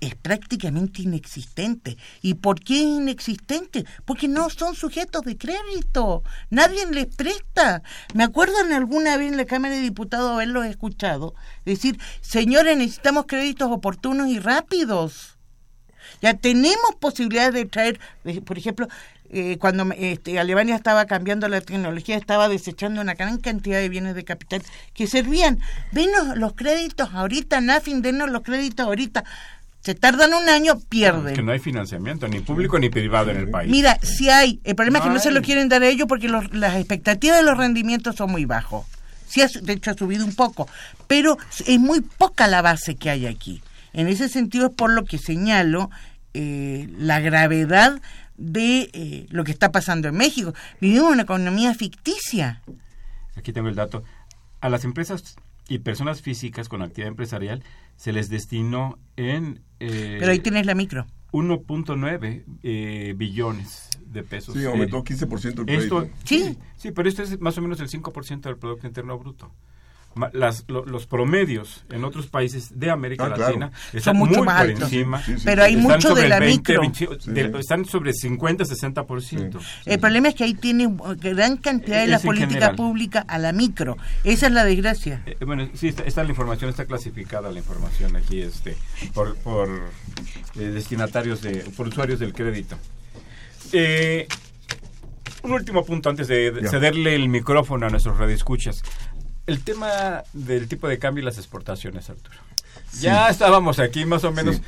es prácticamente inexistente. ¿Y por qué es inexistente? Porque no son sujetos de crédito. Nadie les presta. Me acuerdo en alguna vez en la Cámara de Diputados haberlos escuchado decir, señores, necesitamos créditos oportunos y rápidos. Ya tenemos posibilidades de traer, por ejemplo, eh, cuando este, Alemania estaba cambiando la tecnología, estaba desechando una gran cantidad de bienes de capital que servían. Venos los créditos ahorita, Nafin, denos los créditos ahorita. Se tardan un año, pierden. que no hay financiamiento ni público ni privado en el país. Mira, si hay, el problema es que No se lo quieren dar a ellos porque los- las expectativas de los rendimientos son muy bajos. Sí, de hecho ha subido un poco, pero es muy poca la base que hay aquí. En ese sentido es por lo que señalo eh, la gravedad de eh, lo que está pasando en México. Vivimos una economía ficticia. Aquí tengo el dato. A las empresas y personas físicas con actividad empresarial se les destinó en eh, Pero ahí tienes la micro. 1.9 eh, billones de pesos. Sí, aumentó 15% el Esto, crédito. Sí. sí, pero esto es más o menos el 5% del Producto Interno Bruto. Las, lo- los promedios en otros países de América Ah, claro. Latina están mucho muy más por altos. encima. Sí, sí, Pero hay Están mucho sobre de la 20, micro. 20, Sí, de- sí. están sobre 50-60%. El problema es que ahí tiene gran cantidad de Es la política general. pública a la micro. Esa es la desgracia. Eh, bueno, sí, está, está la información, está clasificada la información aquí este, por, por eh, destinatarios, de, por usuarios del crédito. Eh, un último punto antes de, de Ya. cederle el micrófono a nuestros radioescuchas. El tema del tipo de cambio y las exportaciones, Arturo. Ya estábamos aquí más o menos Sí.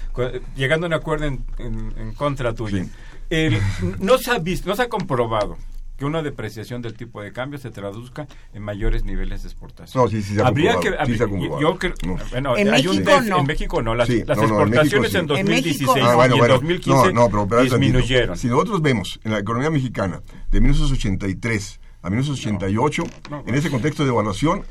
llegando a un acuerdo en, en- en contra tuyo. Sí. El- no se ha visto, no se ha comprobado que una depreciación del tipo de cambio se traduzca en mayores niveles de exportación. No, sí, sí se ha Habría que, comprobado, sí se ha comprobado. yo creo- No. bueno, En hay un México def- no. En México no. Las, Sí, las no, no, en exportaciones México en sí. 2016 En México- Ah, bueno, y en bueno. 2015 no, no, pero disminuyeron. Si nosotros vemos en la economía mexicana de 1983 a 1988, No, en ese contexto de evaluación,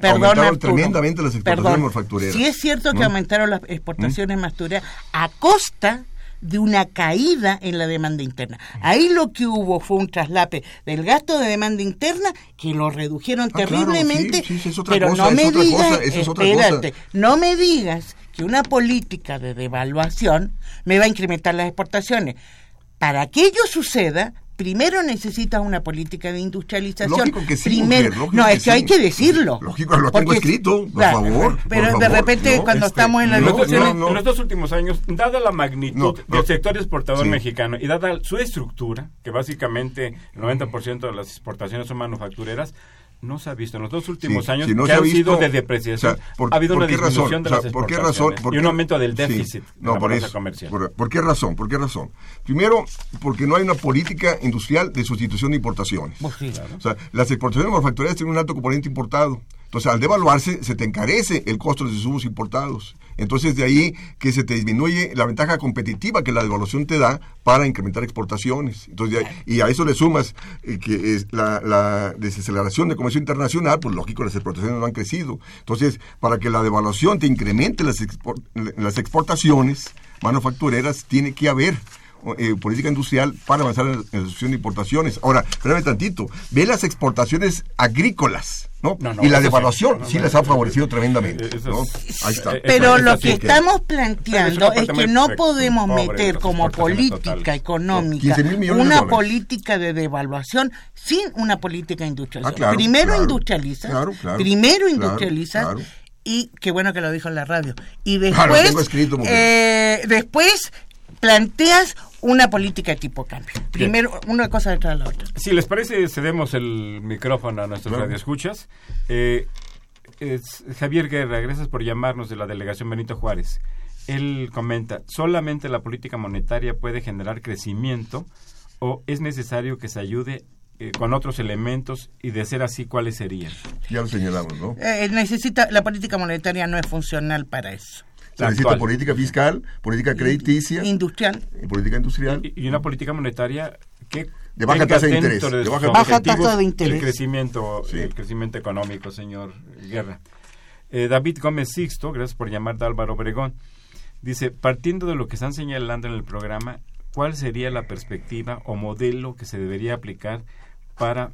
Perdón, aumentaron Arturo. tremendamente las exportaciones Perdón. manufactureras. Sí es cierto que ¿no? aumentaron las exportaciones manufactureras a costa de una caída en la demanda interna. Ahí lo que hubo fue un traslape del gasto de demanda interna que lo redujeron Ah, terriblemente, sí, sí, sí, es otra pero cosa, no me digas, cosa, eso es otra espérate, cosa. no me digas que una política de devaluación me va a incrementar las exportaciones. Para que ello suceda, primero necesitas una política de industrialización. Lógico que sí, Primero, mujer, lógico no, que es que sí. hay que decirlo. Lógico, lo tengo escrito, por Claro, favor, Pero por de favor, repente no, cuando Este, estamos en las no, no, no. En los dos últimos años, dada la magnitud No, del sector exportador Sí. mexicano y dada su estructura, que básicamente el 90% de las exportaciones son manufactureras, no se ha visto en los dos últimos Sí, años si no que se ha visto, sido de depreciación. o sea, por- ha habido ¿por una razón? disminución de O sea, las ¿por qué exportaciones razón? ¿Por y un aumento del Sí. déficit de No, la por eso. comercial. Por, ¿por qué razón? ¿Por qué razón? Primero, porque no hay una política industrial de sustitución de importaciones. Pues sí. O sea, las exportaciones manufactureras tienen un alto componente importado. Entonces, al devaluarse, se te encarece el costo de los insumos importados. Entonces, de ahí que se te disminuye la ventaja competitiva que la devaluación te da para incrementar exportaciones. Entonces, y a eso le sumas eh, que es la, la, desaceleración de comercio internacional, pues lógico, las exportaciones no han crecido. Entonces, para que la devaluación te incremente las, las exportaciones manufactureras, tiene que haber eh, política industrial para avanzar en, la sucesión de importaciones. Ahora, espérame tantito, ve las exportaciones agrícolas, ¿no? y la devaluación sí, les ha favorecido tremendamente. Ahí está. Pero lo que estamos planteando es, que no podemos meter como política económica una política de devaluación sin una política industrial. Ah, primero industrializa, primero industrializa y qué bueno que lo dijo en la radio. Y después, eh, después planteas una política de tipo cambio. Primero, una cosa detrás de la otra. Si les parece, cedemos el micrófono a nuestros radioescuchas. Eh, Javier Guerra, gracias por llamarnos de la delegación Benito Juárez. Él comenta, ¿solamente la política monetaria puede generar crecimiento o es necesario que se ayude eh, con otros elementos y de ser así, ¿cuáles serían? Ya lo señalamos, ¿no? Eh, necesita, la política monetaria no es funcional para eso. Se necesita política fiscal, política crediticia. Industrial. Y política industrial. Y, una política monetaria que de baja tasa de interés. De baja, tasa de interés. El crecimiento, el crecimiento económico, señor Guerra. Eh, David Gómez Sixto, gracias por llamar de Álvaro Obregón, dice, partiendo de lo que están señalando en el programa, ¿cuál sería la perspectiva o modelo que se debería aplicar para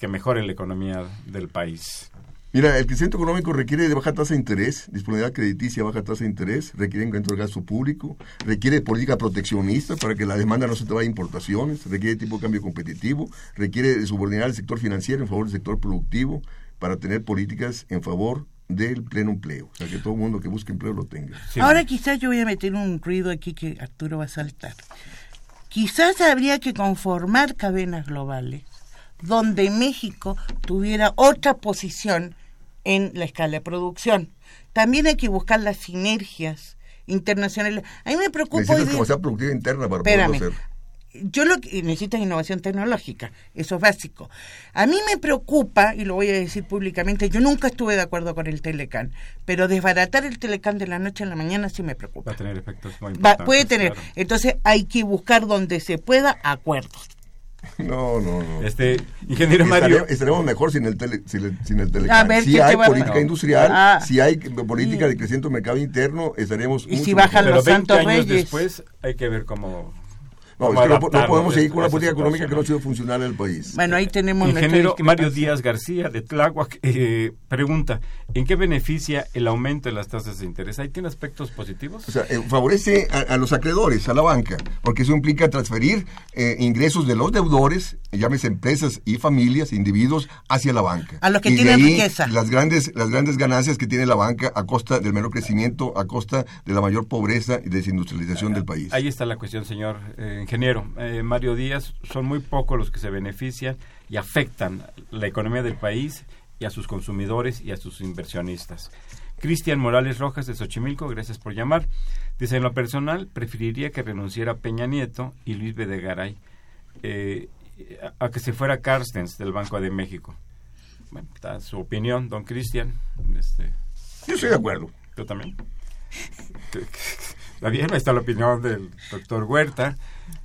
que mejore la economía del país? Mira, el crecimiento económico requiere de baja tasa de interés, disponibilidad crediticia, baja tasa de interés, requiere incremento del gasto público, requiere política proteccionista para que la demanda no se te vaya a importaciones, requiere tipo de cambio competitivo, requiere subordinar el sector financiero en favor del sector productivo para tener políticas en favor del pleno empleo, o sea, que todo el mundo que busque empleo lo tenga. Ahora quizás yo voy a meter un ruido aquí que Arturo va a saltar. Quizás habría que conformar cadenas globales donde México tuviera otra posición en la escala de producción. También hay que buscar las sinergias internacionales. A mí me preocupa... Necesitas productiva interna para poderlo hacer. Yo lo que necesito es innovación tecnológica, eso es básico. A mí me preocupa, y lo voy a decir públicamente, yo nunca estuve de acuerdo con el Telecan, pero desbaratar el Telecan de la noche a la mañana sí me preocupa. Va a tener efectos muy importantes. puede tener. Entonces hay que buscar donde se pueda acuerdos. No, no, no. Este, ingeniero Mario. Estaremos mejor sin el, tele, sin el, sin si hay política industrial, ah. si hay política de crecimiento del mercado interno, estaremos. Y si bajan los Santos Reyes. después, hay que ver cómo no, es que no, podemos seguir con una política económica que no ha sido funcional en el país. Bueno, ahí tenemos... Ingeniero Mario Díaz García de Tláhuac eh, pregunta, ¿en qué beneficia el aumento de las tasas de interés? ¿Ahí tiene aspectos positivos? O sea, eh, favorece a, los acreedores, a la banca, porque eso implica transferir eh, ingresos de los deudores, llámese empresas y familias, individuos, hacia la banca. A los que tienen riqueza. Las grandes, las grandes ganancias que tiene la banca a costa del menor crecimiento, a costa de la mayor pobreza y desindustrialización del país. Ahí está la cuestión, señor ingeniero eh, Mario Díaz, son muy pocos los que se benefician y afectan la economía del país y a sus consumidores y a sus inversionistas. Cristian Morales Rojas de Xochimilco, gracias por llamar. Dice, en lo personal, preferiría que renunciara Peña Nieto y Luis Bedegaray eh, a, que se fuera Carstens del Banco de México. Bueno, está su opinión, don Cristian. Este, Yo estoy de acuerdo. ¿Tú también? Está bien, ahí está la opinión del doctor Huerta.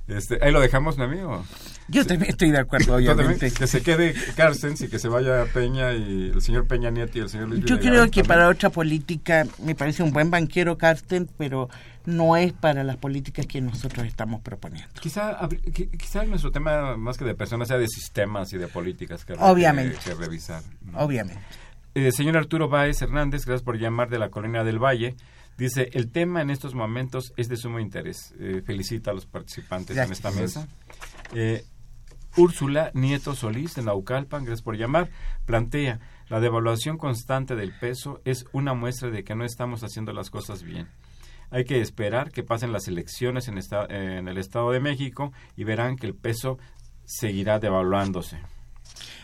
Este, ahí lo dejamos, ¿no, amigo? Yo también estoy de acuerdo, obviamente. Que se quede Carstens y que se vaya Peña y el señor Peña Nieto y el señor Luis Yo creo que para otra política me parece un buen banquero Carstens, pero no es para las políticas que nosotros estamos proponiendo. Quizá, quizá nuestro tema más que de personas sea de sistemas y de políticas que, obviamente. que, revisar. Obviamente. Eh, señor Arturo Báez Hernández, gracias por llamar de la Colonia del Valle. Dice, el tema en estos momentos es de sumo interés. Eh, felicita a los participantes en esta mesa. Eh, Úrsula Nieto Solís de Naucalpan, gracias por llamar, plantea, la devaluación constante del peso es una muestra de que no estamos haciendo las cosas bien. Hay que esperar que pasen las elecciones en, en el Estado de México y verán que el peso seguirá devaluándose.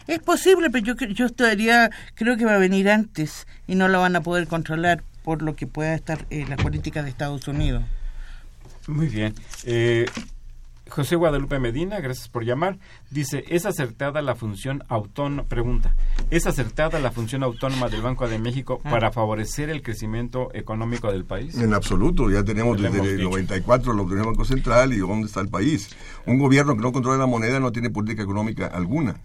Es posible, pero yo, yo estaría, creo que va a venir antes y no lo van a poder controlar por lo que pueda estar eh, la política de Estados Unidos. Muy bien. Eh, José Guadalupe Medina, gracias por llamar. Dice, ¿es acertada la función autónoma? Pregunta, ¿es acertada la función autónoma del Banco de México Ah. para favorecer el crecimiento económico del país? En absoluto, ya tenemos desde el dicho. 94 lo que es el Banco Central y dónde está el país. Un gobierno que no controla la moneda no tiene política económica alguna.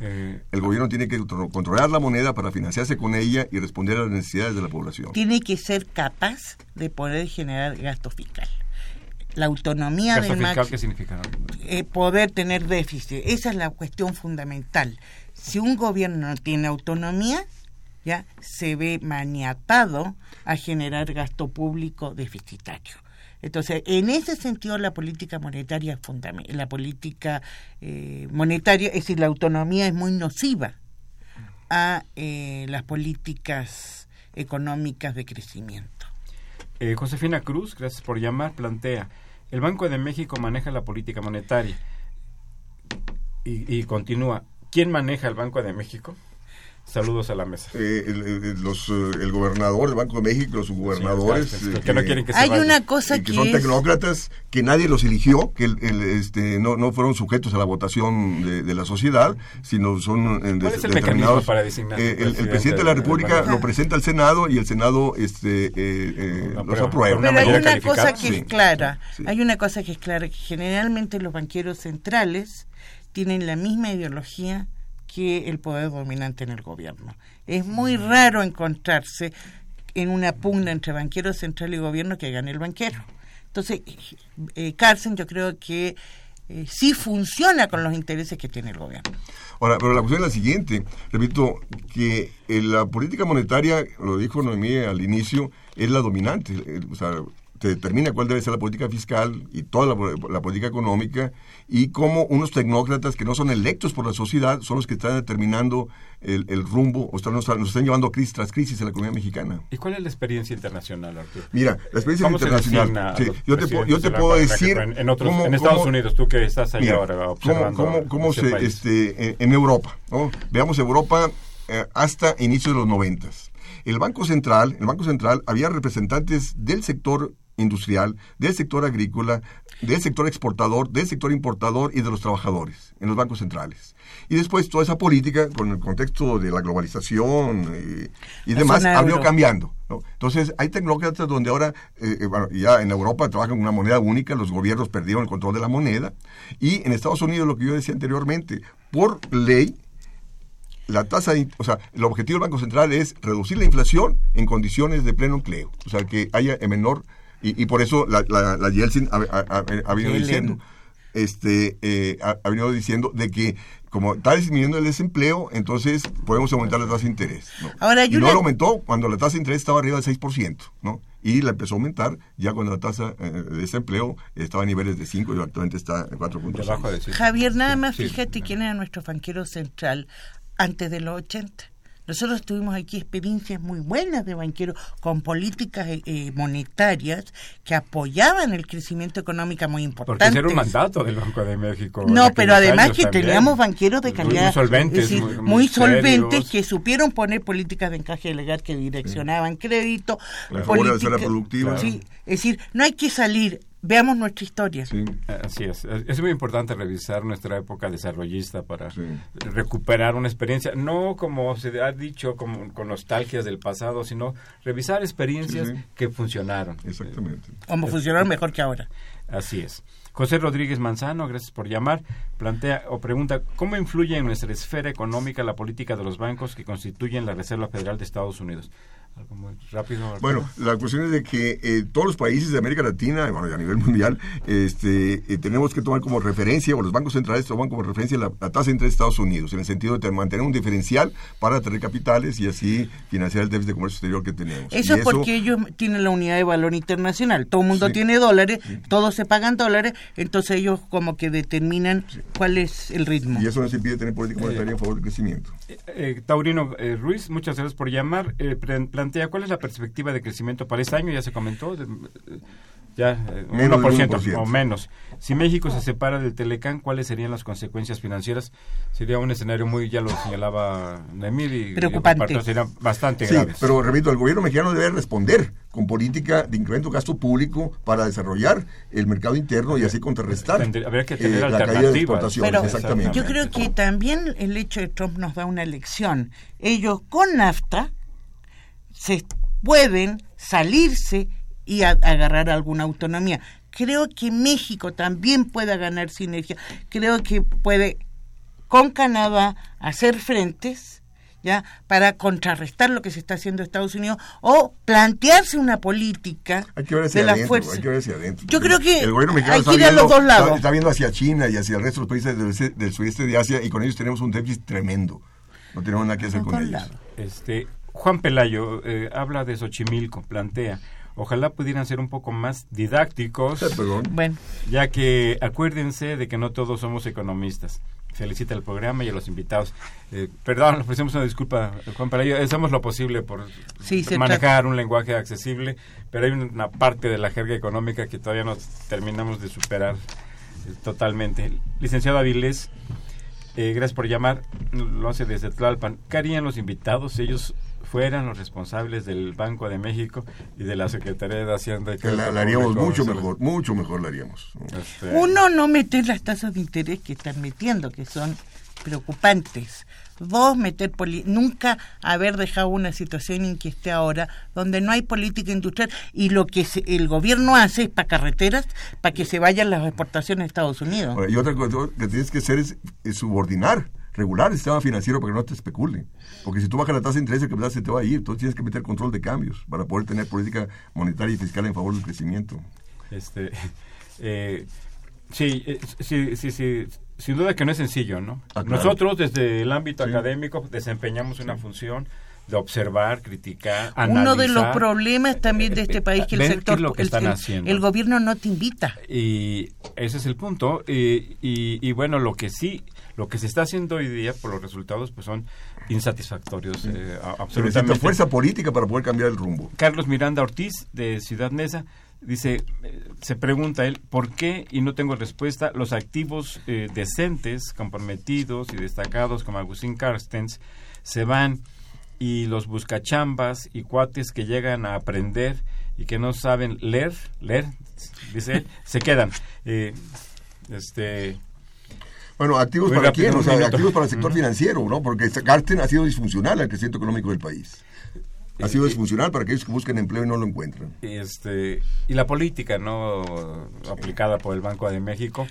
Eh, El gobierno tiene que tro- controlar la moneda para financiarse con ella y responder a las necesidades de la población. Tiene que ser capaz de poder generar gasto fiscal. La autonomía ¿Gasto del fiscal máximo- qué significa? eh, poder tener déficit. Esa es la cuestión fundamental. Si un gobierno no tiene autonomía, ya se ve maniatado a generar gasto público deficitario. Entonces, en ese sentido, la política monetaria es. La política eh, monetaria, es decir, la autonomía es muy nociva a eh, las políticas económicas de crecimiento. Eh, Josefina Cruz, gracias por llamar, plantea, el Banco de México maneja la política monetaria y, y continúa, ¿quién maneja el Banco de México? Saludos a la mesa. Eh, el, el- los, eh, el gobernador del Banco de México, los subgobernadores, Sí, eh, que no quieren que se Hay una cosa que, que son es- tecnócratas que nadie los eligió, que el- el, este, no, no fueron sujetos a la votación de, de la sociedad, sino son eh, ¿Cuál es el determinados- mecanismo para designar Eh, el, el presidente presidente de la República lo presenta al Senado y el Senado este, eh, eh, Lo los aprueba. Pero hay una calificada. cosa que Sí. es clara, Sí. hay una cosa que es clara, que generalmente los banqueros centrales tienen la misma ideología que el poder dominante en el gobierno. Es muy raro encontrarse en una pugna entre banquero central y gobierno que gane el banquero. Entonces, eh, Carson yo creo que eh, sí funciona con los intereses que tiene el gobierno. Ahora, pero la cuestión es la siguiente, repito, que eh, la política monetaria, lo dijo Noemí al inicio, es la dominante, eh, o sea, te determina cuál debe ser la política fiscal y toda la, la política económica y cómo unos tecnócratas que no son electos por la sociedad son los que están determinando el, el rumbo o están, nos, nos están llevando crisis tras crisis en la economía mexicana. ¿Y cuál es la experiencia internacional, Arturo? Mira, la experiencia ¿Cómo se internacional. a sí, yo te, puedo- yo te decir. En, en otros, cómo- en Estados cómo- Unidos, tú que estás Mira, ahora ¿cómo, observando cómo, cómo se, país. este, en, en Europa? ¿no? Veamos Europa eh, hasta inicios de los noventas. El Banco Central, el Banco Central había representantes del sector industrial, del sector agrícola, del sector exportador, del sector importador y de los trabajadores en los bancos centrales. Y después toda esa política, con el contexto de la globalización eh, y demás, ha ido cambiando. ¿no? Entonces, hay tecnócratas donde ahora, eh, eh, bueno, ya en Europa trabajan con una moneda única, los gobiernos perdieron el control de la moneda, y en Estados Unidos, lo que yo decía anteriormente, por ley, la tasa, de, o sea, el objetivo del Banco Central es reducir la inflación en condiciones de pleno empleo, o sea, que haya en menor, y, y por eso la, la, la Yeltsin ha, ha- ha- ha venido Yellen. diciendo, este, eh, ha, ha venido diciendo de que como está disminuyendo el desempleo, entonces podemos aumentar la tasa de interés. ¿no? Ahora, y no lo aumentó cuando la tasa de interés estaba arriba del 6%, ¿no? Y la empezó a aumentar ya cuando la tasa eh, de desempleo estaba a niveles de 5 y actualmente está en 4.6. Debajo de sí. Javier, nada más Sí. fíjate quién era nuestro banquero central antes de los 80. Nosotros tuvimos aquí experiencias muy buenas de banqueros con políticas eh, eh, monetarias que apoyaban el crecimiento económico muy Porque importante. ese era un mandato del Banco de México. No, pero además que también. teníamos banqueros de calidad, Muy solventes. es decir, muy, muy muy solventes serios. que supieron poner políticas de encaje legal que direccionaban crédito, En favor de la política- productiva. Sí, es decir, no hay que salir, veamos nuestra historia. Sí. Así es. Es muy importante revisar nuestra época desarrollista para Sí. recuperar una experiencia, no como se ha dicho, como con nostalgias del pasado, sino revisar experiencias Sí, sí. que funcionaron. Exactamente. Como funcionaron mejor que ahora. Así es. José Rodríguez Manzano, gracias por llamar, plantea o pregunta, ¿cómo influye en nuestra esfera económica la política de los bancos que constituyen la Reserva Federal de Estados Unidos? Algo muy rápido. Arturo. Bueno, la cuestión es de que eh, todos los países de América Latina, y bueno, y a nivel mundial, este, eh, tenemos que tomar como referencia, o los bancos centrales toman como referencia la, la tasa entre Estados Unidos, en el sentido de mantener un diferencial para tener capitales y así financiar el déficit de comercio exterior que tenemos. Eso Y es porque ellos tienen la unidad de valor internacional. Todo el mundo Sí. tiene dólares, todos se pagan dólares, entonces ellos como que determinan cuál es el ritmo. Y eso nos impide tener política monetaria en favor del crecimiento. Eh, eh, Taurino eh, Ruiz, muchas gracias por llamar. Eh, pre- plantea cuál es la perspectiva de crecimiento para este año, ya se comentó. de- eh, ya eh, Menos del 1%, 1%. o menos. Si México se separa del Telecán, ¿cuáles serían las consecuencias financieras? Sería un escenario muy, ya lo señalaba Nemir, y, Preocupante. y sería bastante Sí, grave. pero repito, el gobierno mexicano debe responder con política de incremento de gasto público para desarrollar el mercado interno y así contrarrestar Tendría- habría que tener la caída de exportaciones. Pero exactamente. yo creo que también el hecho de Trump nos da una lección. Ellos con NAFTA se pueden salirse y a- agarrar alguna autonomía. Creo que México también pueda ganar sinergia. Creo que puede con Canadá hacer frentes ya para contrarrestar lo que se está haciendo en Estados Unidos o plantearse una política Hay que ver hacia de la adentro, fuerza. hay que ver hacia adentro. Yo creo que el gobierno mexicano hay está que ir a viendo, los dos lados. Está, está viendo hacia China y hacia el resto de los países del, del sudeste de Asia y con ellos tenemos un déficit tremendo. No tenemos nada que hacer con ellos. Este, Juan Pelayo eh, habla de Xochimilco, plantea, ojalá pudieran ser un poco más didácticos, Eh, Perdón. Bueno, ya que acuérdense de que no todos somos economistas. Felicita el programa y a los invitados. Eh, perdón, le ofrecemos una disculpa, Juan Pelayo. Hacemos lo posible por Sí, manejar un lenguaje accesible, pero hay una parte de la jerga económica que todavía no terminamos de superar eh, totalmente. Licenciado Avilés, eh, gracias por llamar. Lo hace desde Tlalpan. ¿Qué harían los invitados ellos fueran los responsables del Banco de México y de la Secretaría de Hacienda? Que la, Crédito la haríamos mucho mejor, mucho mejor la haríamos. este, Uno, no meter las tasas de interés que están metiendo, que son preocupantes. Dos, meter poli- nunca haber dejado una situación en que esté ahora, donde no hay política industrial y lo que se- el gobierno hace es para carreteras, para que se vayan las exportaciones a Estados Unidos. Ahora, y otra cosa que tienes que hacer es, es subordinar, regular el sistema financiero para que no te especule. Porque si tú bajas la tasa de interés, el capital se te va a ir. Entonces tienes que meter control de cambios para poder tener política monetaria y fiscal en favor del crecimiento. Este, eh, sí, eh, sí, sí, sí, sin duda que no es sencillo, ¿no? Ah, claro. Nosotros desde el ámbito Sí. académico desempeñamos una función de observar, criticar, Uno de los analizar, problemas también de eh, este país que el sector, es lo que el, están el- haciendo. el gobierno no te invita. Y ese es el punto. Y, y, y bueno, lo que sí, lo que se está haciendo hoy día por los resultados, pues son insatisfactorios, eh, absolutamente. fuerza política para poder cambiar el rumbo. Carlos Miranda Ortiz, de Ciudad Neza, dice, eh, se pregunta él, ¿por qué, y no tengo respuesta, los activos eh, decentes, comprometidos y destacados como Agustín Carstens se van y los buscachambas y cuates que llegan a aprender y que no saben leer, leer, dice él, se quedan. Eh, este, Bueno, activos para quién, o sea, activos para el sector financiero, ¿no? Porque este Carsten ha sido disfuncional al crecimiento económico del país. Ha sido Eh, disfuncional para aquellos que buscan empleo y no lo encuentran. este y la política no aplicada por el Banco de México.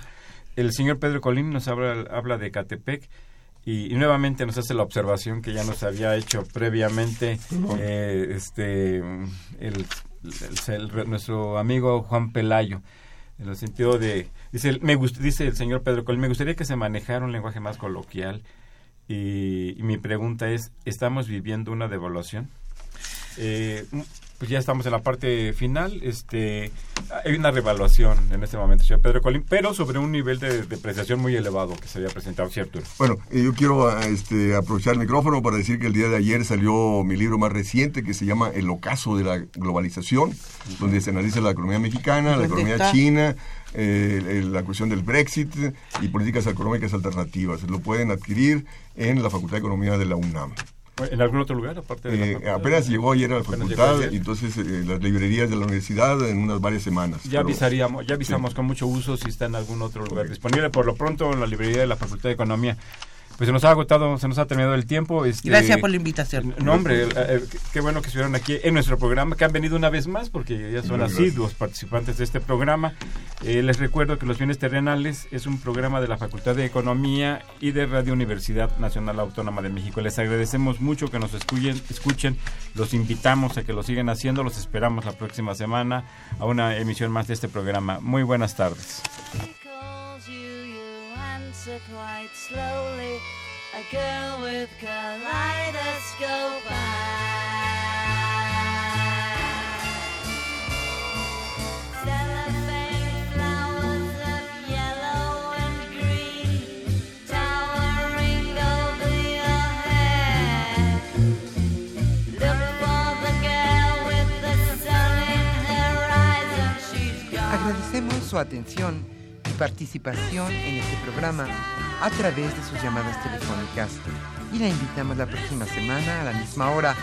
El señor Pedro Colín nos habla, habla de Catepec y, y nuevamente nos hace la observación que ya nos había hecho previamente eh, este el, el- el- nuestro amigo Juan Pelayo en el sentido de dice el- me gust- dice el señor Pedro Colín me gustaría que se manejara un lenguaje más coloquial y, y mi pregunta es estamos viviendo una devaluación eh, pues ya estamos en la parte final. Este, hay una revaluación en este momento, señor Pedro Colín, pero sobre un nivel de depreciación muy elevado que se había presentado, ¿cierto? Bueno, eh, yo quiero ah, este, aprovechar el micrófono para decir que el día de ayer salió mi libro más reciente que se llama El ocaso de la globalización, donde se analiza la economía mexicana, la ¿Dónde economía está? china, eh, el- la cuestión del Brexit y políticas económicas alternativas. Lo pueden adquirir en la Facultad de Economía de la UNAM. ¿En algún otro lugar aparte de Eh, apenas llegó ayer a la facultad ayer. entonces eh, las librerías de la universidad en unas varias semanas. Ya Pero- avisaríamos, ya avisamos con mucho uso si está en algún otro lugar disponible. Por lo pronto en la librería de la Facultad de Economía. Pues se nos ha agotado, se nos ha terminado el tiempo. Este, Gracias por la invitación. No, hombre, eh, qué- bueno que estuvieron aquí en nuestro programa, que han venido una vez más, porque ya son Muchas asiduos participantes de este programa. Eh, les recuerdo que Los Bienes Terrenales es un programa de la Facultad de Economía y de Radio Universidad Nacional Autónoma de México. Les agradecemos mucho que nos escuchen, escuchen, los invitamos a que lo sigan haciendo, los esperamos la próxima semana a una emisión más de este programa. Muy buenas tardes. Answer quite slowly. A girl with kaleidoscope eyes. Cellophane flowers of yellow and green, towering over your head. Look for the girl with the sun in her eyes, and she's gone. Agradecemos su atención participación en este programa a través de sus llamadas telefónicas y la invitamos la próxima semana a la misma hora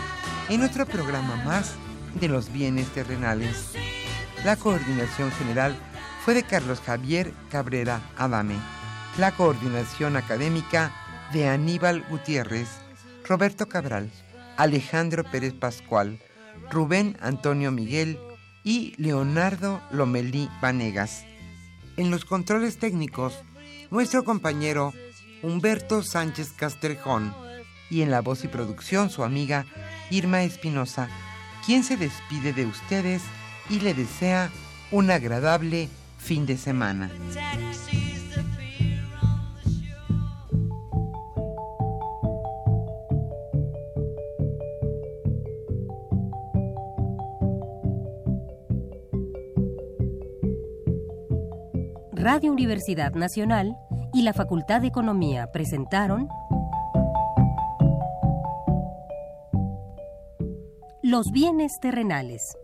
en otro programa más de los bienes terrenales. La coordinación general fue de Carlos Javier Cabrera Adame. La coordinación académica de Aníbal Gutiérrez, Roberto Cabral, Alejandro Pérez Pascual, Rubén Antonio Miguel y Leonardo Lomelí Vanegas. En los controles técnicos, nuestro compañero Humberto Sánchez Castrejón y en la voz y producción su amiga Irma Espinosa, quien se despide de ustedes y le desea un agradable fin de semana. Radio Universidad Nacional y la Facultad de Economía presentaron Los bienes terrenales.